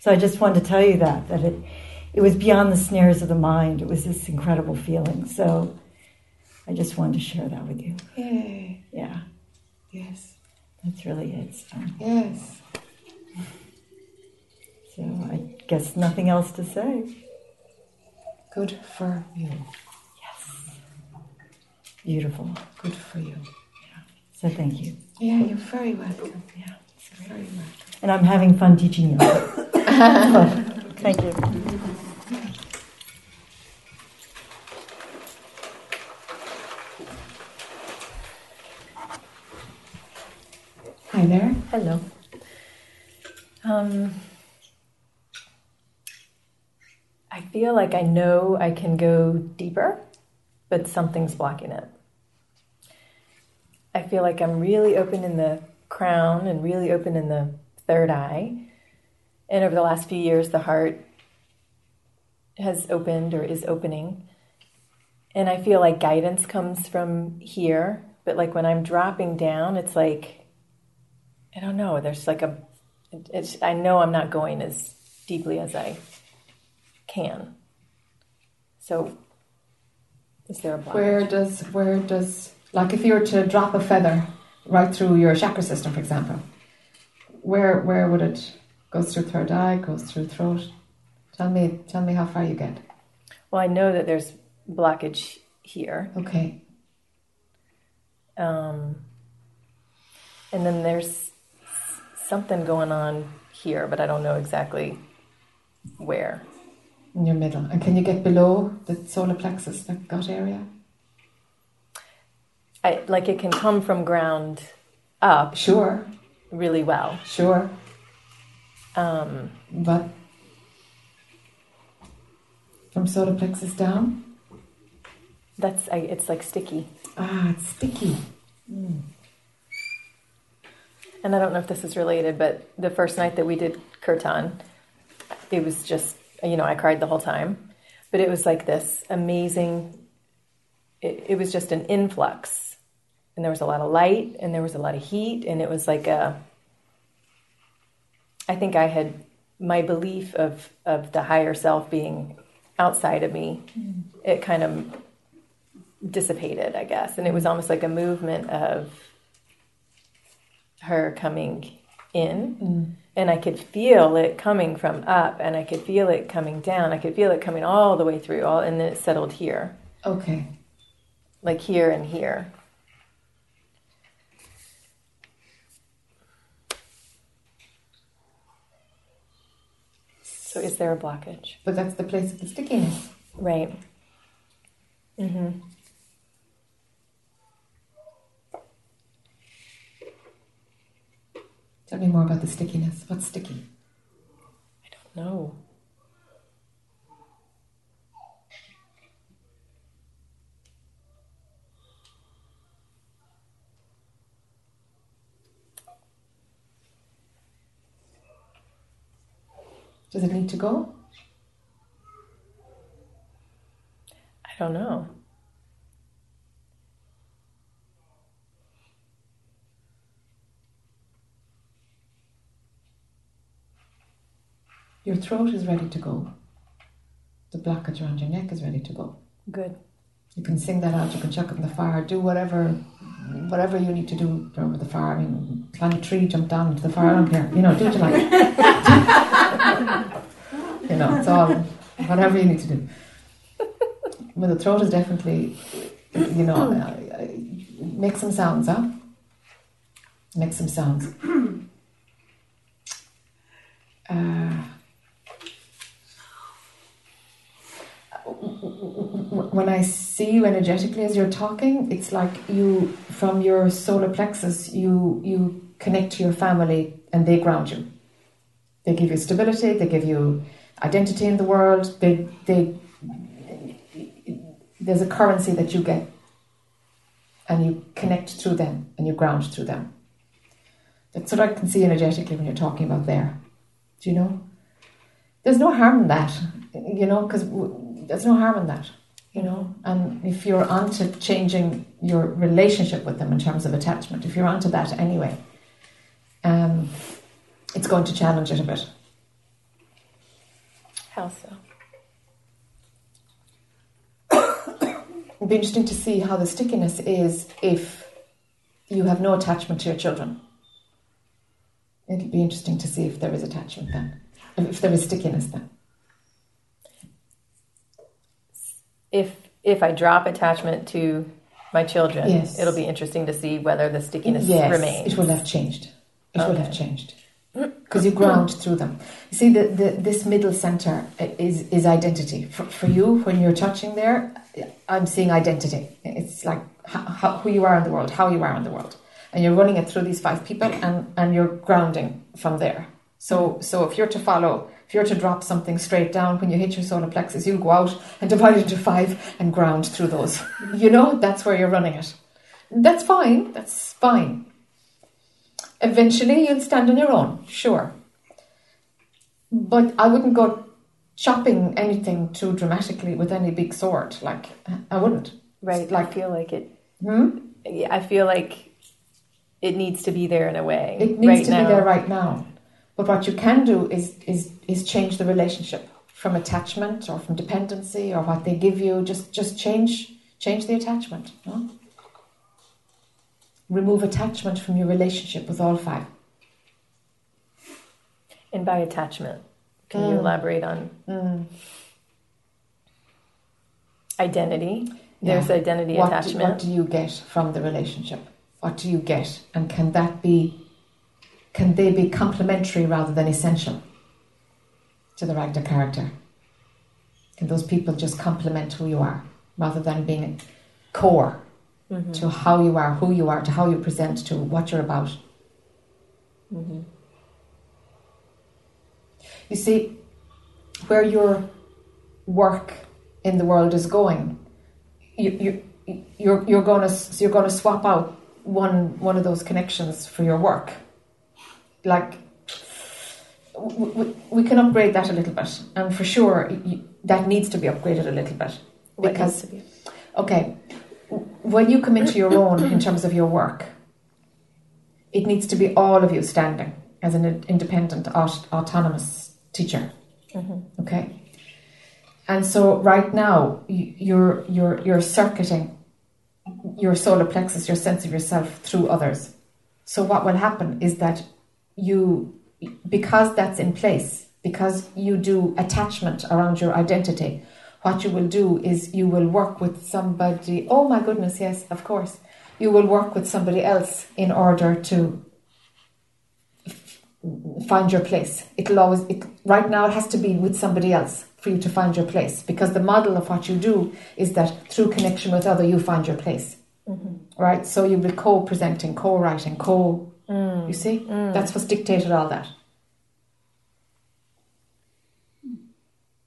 So I just wanted to tell you that, that it, it was beyond the snares of the mind. It was this incredible feeling. So I just wanted to share that with you. Yay. Yeah, Yes. that's really it. So, Yes. so I guess nothing else to say. Good for you. Yes. Beautiful. Good for you. So thank you. Yeah, you're very welcome. Yeah. Very welcome. And I'm having fun teaching you. so, *laughs* *laughs* thank you. Hi there. Hello. Um, I feel like I know I can go deeper, but something's blocking it. I feel like I'm really open in the crown and really open in the third eye. And over the last few years, the heart has opened or is opening. And I feel like guidance comes from here, but like when I'm dropping down, it's like, I don't know, there's like a, it's, I know I'm not going as deeply as I can. So, is there a block? Where does where does like if you were to drop a feather right through your chakra system, for example, where where would it goes through third eye, goes through throat? Tell me tell me how far you get. Well, I know that there's blockage here. Okay. Um, and then there's something going on here, but I don't know exactly where. In your middle. And can you get below the solar plexus, that gut area? I, like it can come from ground up Sure, really well. sure. Um, But from solar plexus down? that's I, it's like sticky, Ah, it's sticky. And I don't know if this is related, but the first night that we did kirtan, it was just you know I cried the whole time, but it was like this amazing. It, it was just an influx, and there was a lot of light, and there was a lot of heat, and it was like a. I think I had my belief of of the higher self being outside of me. Mm-hmm. It kind of dissipated, I guess, and it was almost like a movement of her coming in and I could feel it coming from up and I could feel it coming down. I could feel it coming all the way through all and then it settled here. Okay. Like here and here. So is there a blockage? But that's the place of the stickiness. Right. Mhm. Tell me more about the stickiness. What's sticky? I don't know. Does it need to go? I don't know. Your throat is ready to go. The blockage around your neck is ready to go. Good. You can sing that out, you can chuck it in the fire, do whatever whatever you need to do over the fire. I mean, climb a tree, jump down into the fire, I don't care. You know, do what you like. *laughs* you know, it's all whatever you need to do. But the throat is definitely, you know, uh, make some sounds, huh? Make some sounds. *clears throat* Uh, when I see you energetically as you're talking, it's like you, from your solar plexus, you you connect to your family and they ground you. They give you stability. They give you identity in the world. They they there's a currency that you get, and you connect through them and you ground through them. That's what I can see energetically when you're talking about there. Do you know? There's no harm in that, you know, because there's no harm in that, you know. And if you're onto changing your relationship with them in terms of attachment, if you're onto that anyway, um, it's going to challenge it a bit. How so? *coughs* It'd be interesting to see how the stickiness is if you have no attachment to your children. It'll be interesting to see if there is attachment then, if there is stickiness then. If if I drop attachment to my children, Yes. it'll be interesting to see whether the stickiness yes, remains. it will have changed. It will have changed because you ground through them. You see, the, the this middle center is is identity for, for you. When you're touching there, I'm seeing identity. It's like how, how, who you are in the world, how you are in the world, and you're running it through these five people, and and you're grounding from there. So so if you're to follow. If you're to drop something straight down when you hit your solar plexus, you'll go out and divide it into five and ground through those. You know, that's where you're running it. That's fine. That's fine. Eventually, you'll stand on your own, sure. But I wouldn't go chopping anything too dramatically with any big sword. Like, I wouldn't. right. Like- I feel like it. Hmm? Yeah, I feel like it needs to be there in a way. It needs right to now. be there right now. But what you can do is, is, is change the relationship from attachment or from dependency or what they give you. Just, just change, change the attachment. No? Remove attachment from your relationship with all five. And by attachment, can you Mm. elaborate on identity? There's Yeah. identity what Do, attachment. what do you get from the relationship? What do you get? And can that be, can they be complementary rather than essential to the Ragda character? Can those people just complement who you are rather than being core Mm-hmm. to how you are, who you are, to how you present, to what you're about? Mm-hmm. You see, where your work in the world is going, you, you, you're, you're going to you're going to swap out one one of those connections for your work. Like we, we, we can upgrade that a little bit, and for sure you, that needs to be upgraded a little bit What because be? okay, when you come into your own in terms of your work, it needs to be all of you standing as an independent, aut- autonomous teacher. Mm-hmm. Okay, and so right now you're you're you're circuiting your solar plexus, your sense of yourself through others. So what will happen is that you, because that's in place, because you do attachment around your identity, what you will do is you will work with somebody. Oh my goodness, yes, of course. You will work with somebody else in order to find your place. It'll always, it, right now, it has to be with somebody else for you to find your place because the model of what you do is that through connection with other, you find your place. Mm-hmm. Right? So you'll be co presenting, co-writing, co co You mm. see? Mm. That's what's dictated all that.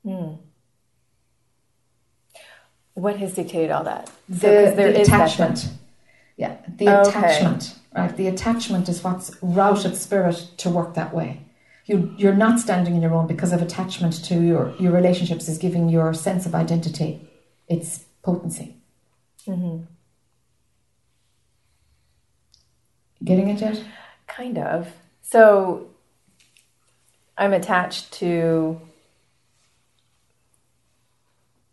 Mm. What has dictated all that? So, The, there the attachment. Yeah, the Okay. attachment. Right, the attachment is what's routed spirit to work that way. You, you're not standing in your own because of attachment to your, your relationships is giving your sense of identity its potency. Mm-hmm. Getting it yet? Kind of. So I'm attached to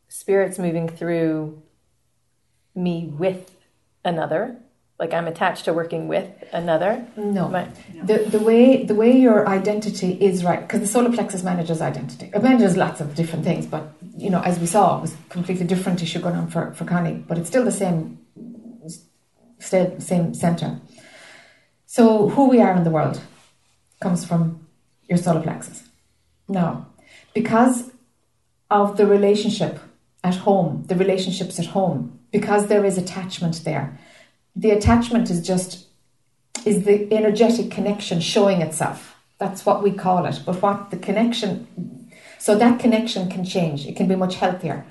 spirits moving through me with another. Like I'm attached to working with another. No. My- The, the way the way your identity is right because the solar plexus manages identity. It manages lots of different things, but you know, as we saw, it was a completely different issue going on for, for Connie, but it's still the same same center. So who we are in the world comes from your solar plexus. Now, because of the relationship at home, the relationships at home, because there is attachment there, the attachment is just is the energetic connection showing itself. That's what we call it. But what the connection, so that connection can change. It can be much healthier.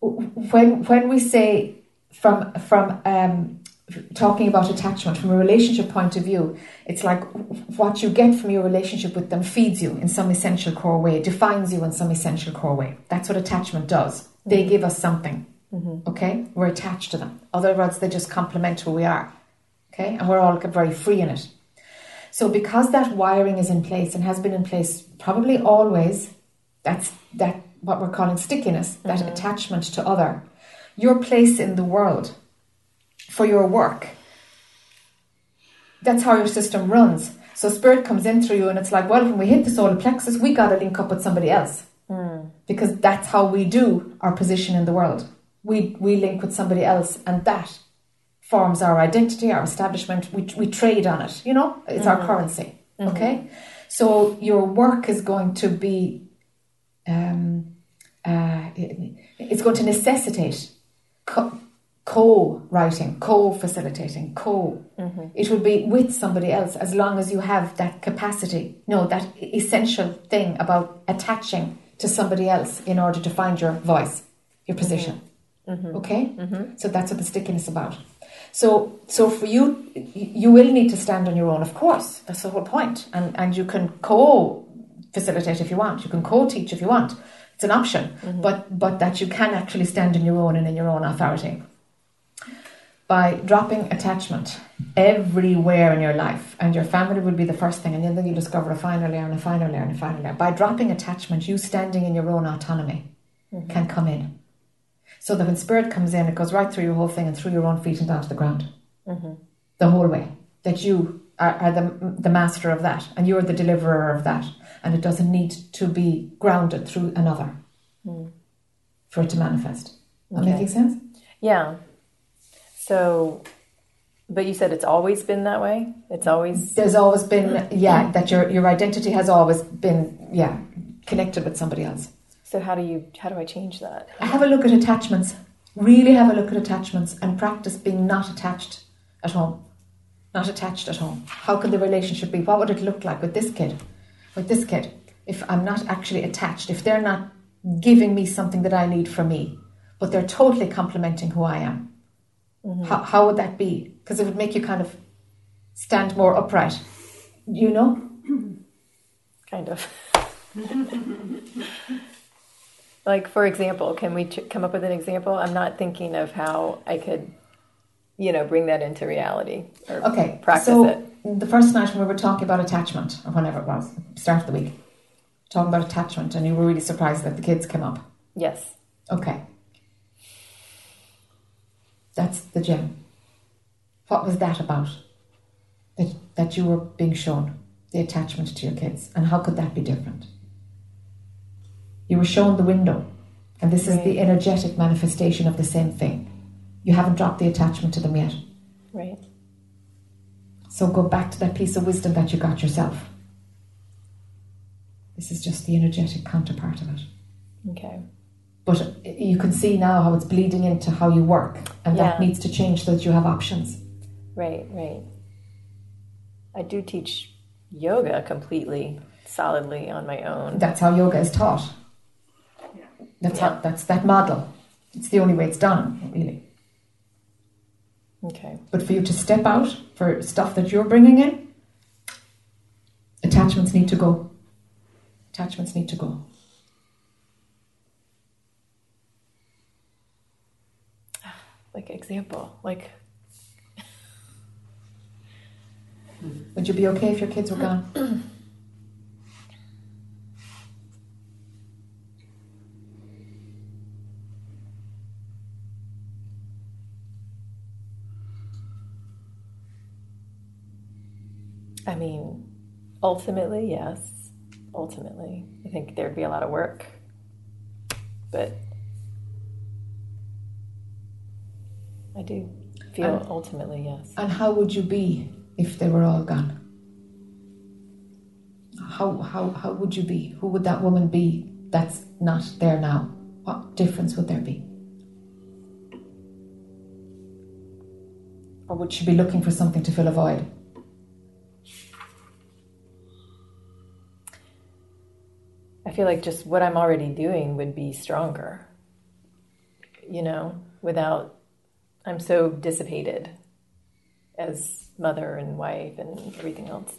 When when we say from from um, talking about attachment from a relationship point of view, it's like what you get from your relationship with them feeds you in some essential core way, defines you in some essential core way. That's what attachment does. They mm-hmm. give us something. Mm-hmm. Okay, we're attached to them. Otherwise, they just complement who we are. Okay, and we're all very free in it. So, because that wiring is in place and has been in place probably always, that's that what we're calling stickiness, that mm-hmm. attachment to other, your place in the world for your work. That's how your system runs. So spirit comes in through you, and it's like, well, when we hit the solar plexus, we got to link up with somebody else because that's how we do our position in the world. We we link with somebody else, and that forms our identity, our establishment. We we trade on it. You know, it's our currency. Okay, so your work is going to be, um, uh, it's going to necessitate co- co-writing, co-facilitating, co. Mm-hmm. It will be with somebody else as long as you have that capacity. No, that essential thing about attaching to somebody else in order to find your voice, your mm-hmm. position. Mm-hmm. Okay, so that's what the stickiness is about. So, so for you, you will need to stand on your own. Of course, that's the whole point. And and you can co-facilitate if you want. You can co-teach if you want. It's an option, but but that you can actually stand on your own and in your own authority by dropping attachment everywhere in your life, and your family will be the first thing, and then you discover a finer layer and a finer layer and a finer layer. By dropping attachment, you standing in your own autonomy mm-hmm. can come in. So that when spirit comes in, it goes right through your whole thing and through your own feet and down to the ground. Mm-hmm. The whole way. That you are, are the, the master of that, and you're the deliverer of that, and it doesn't need to be grounded through another mm. for it to manifest. That making sense? Yeah. So, but you said it's always been that way. It's always there's always been yeah that your your identity has always been yeah connected with somebody else. So how do you how do I change that? I have a look at attachments. Really have a look at attachments and practice being not attached at home. Not attached at home. How can the relationship be? What would it look like with this kid? With this kid if i'm not actually attached if they're not giving me something that i need for me but they're totally complementing who i am Mm-hmm. how, how would that be because it would make you kind of stand more upright you know *clears throat* Kind of. *laughs* like for example, can we ch- come up with an example? I'm not thinking of how I could, you know, bring that into reality or Okay, practice so it. the first night when we were talking about attachment, or whenever it was, start of the week, talking about attachment, and you were really surprised that the kids came up. Yes. Okay, that's the gem. What was that about? That that you were being shown the attachment to your kids, and how could that be different? You were shown the window, and this is the energetic manifestation of the same thing. You haven't dropped the attachment to them yet. Right. So go back to that piece of wisdom that you got yourself. This is just the energetic counterpart of it. Okay. But you can see now how it's bleeding into how you work, and that needs to change so that you have options. Right, right. I do teach yoga completely, solidly on my own. That's how yoga is taught. That's how that's that model. It's the only way it's done, really. Okay. But for you to step out for stuff that you're bringing in, attachments need to go. Attachments need to go. Like example, like hmm. Would you be okay if your kids were gone? I mean, ultimately, yes. Ultimately, I think there'd be a lot of work, but I do feel And- ultimately yes. And how would you be if they were all gone? How, how, how would you be? Who would that woman be that's not there now? What difference would there be? Or would she be looking for something to fill a void? I feel like just what I'm already doing would be stronger. You know, without I'm so dissipated as mother and wife and everything else.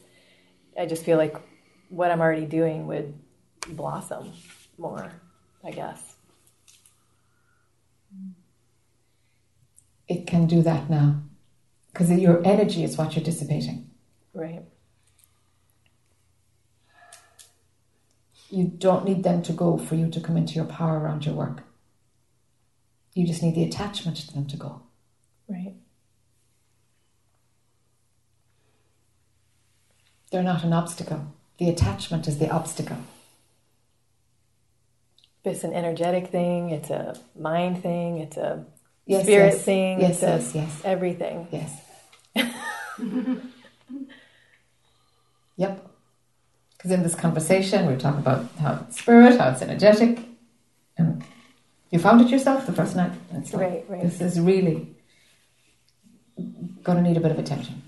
I just feel like what I'm already doing would blossom more, I guess. It can do that now. Because your energy is what you're dissipating. Right. You don't need them to go for you to come into your power around your work. You just need the attachment to them to go. Right. They're not an obstacle. The attachment is the obstacle. It's an energetic thing, it's a mind thing, it's a Yes, spirit yes. thing, Yes, it's yes, yes. everything. Yes. *laughs* Yep. Because in this conversation, we are talking about how it's spirit, how it's energetic, and you found it yourself the first night. It's like, Right, right. This is really going to need a bit of attention.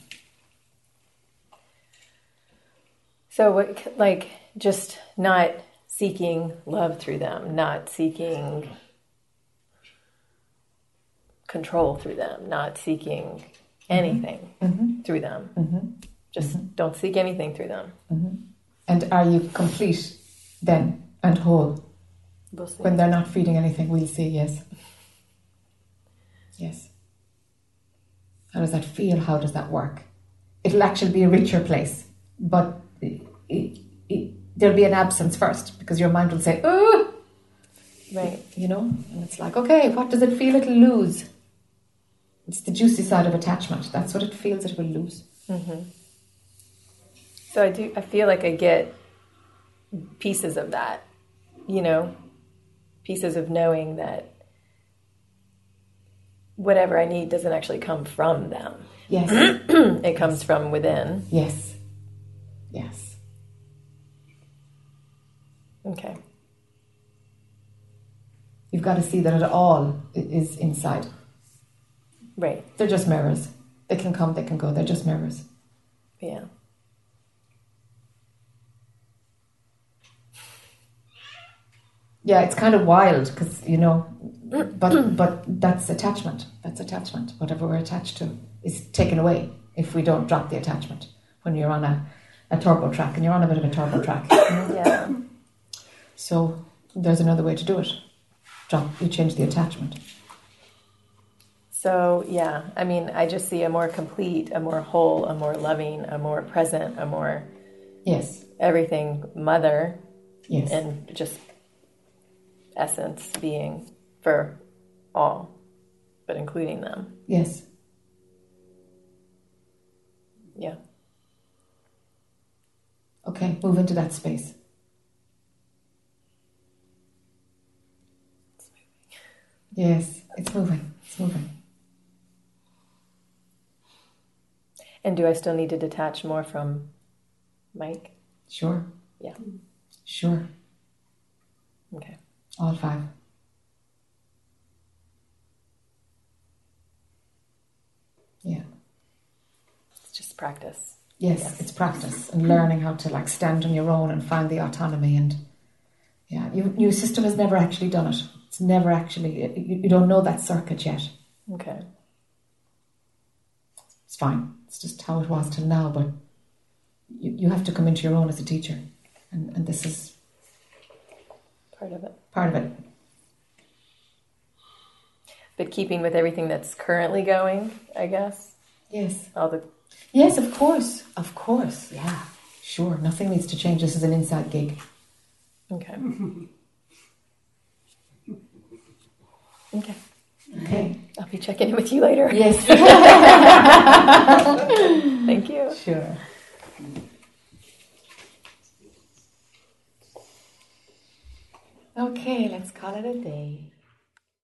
So, what, like, just not seeking love through them, not seeking control through them, not seeking anything Mm-hmm. through them. Mm-hmm. Just don't seek anything through them. Mm-hmm. And are you complete then and whole? We'll. When they're not feeding anything, we'll see, yes. Yes. How does that feel? How does that work? It'll actually be a richer place, but it, it, it, there'll be an absence first because your mind will say, oh, Right. you know, and it's like, okay, what does it feel it'll lose? It's the juicy side of attachment. That's what it feels it will lose. hmm So I do. I feel like I get pieces of that. You know, pieces of knowing that whatever I need doesn't actually come from them. Yes, *clears throat* it comes from within. yes, yes. Okay. You've got to see that it all is inside. Right. They're just mirrors. They can come, they can go. They're just mirrors. Yeah. Yeah, it's kind of wild because you know, *clears throat* but but that's attachment. That's attachment. Whatever we're attached to is taken away if we don't drop the attachment. When you're on a, a turbo track and you're on a bit of a turbo track, Yeah. so there's another way to do it. Drop. You change the attachment. So yeah, I mean, I just see a more complete, a more whole, a more loving, a more present, a more Yes. everything mother, Yes. and just essence being for all, but including them. yes. Yeah. Okay. Move into that space. Yes, it's moving. It's moving. And do I still need to detach more from Mike? Sure. Yeah. Sure. Okay. All five. Yeah. It's just practice. Yes, it's practice and learning how to like stand on your own and find the autonomy and yeah, you, your system has never actually done it. It's never actually you, you don't know that circuit yet. Okay. It's fine. It's just how it was till now, but you, you have to come into your own as a teacher, and, and this is Part of it. part of it. But keeping with everything that's currently going, I guess. Yes, All the yes, of course, of course, yeah, sure. Nothing needs to change. This is an inside gig. okay. *laughs* okay. Okay. I'll be checking in with you later. Yes. *laughs* Thank you. Sure. Okay, let's call it a day.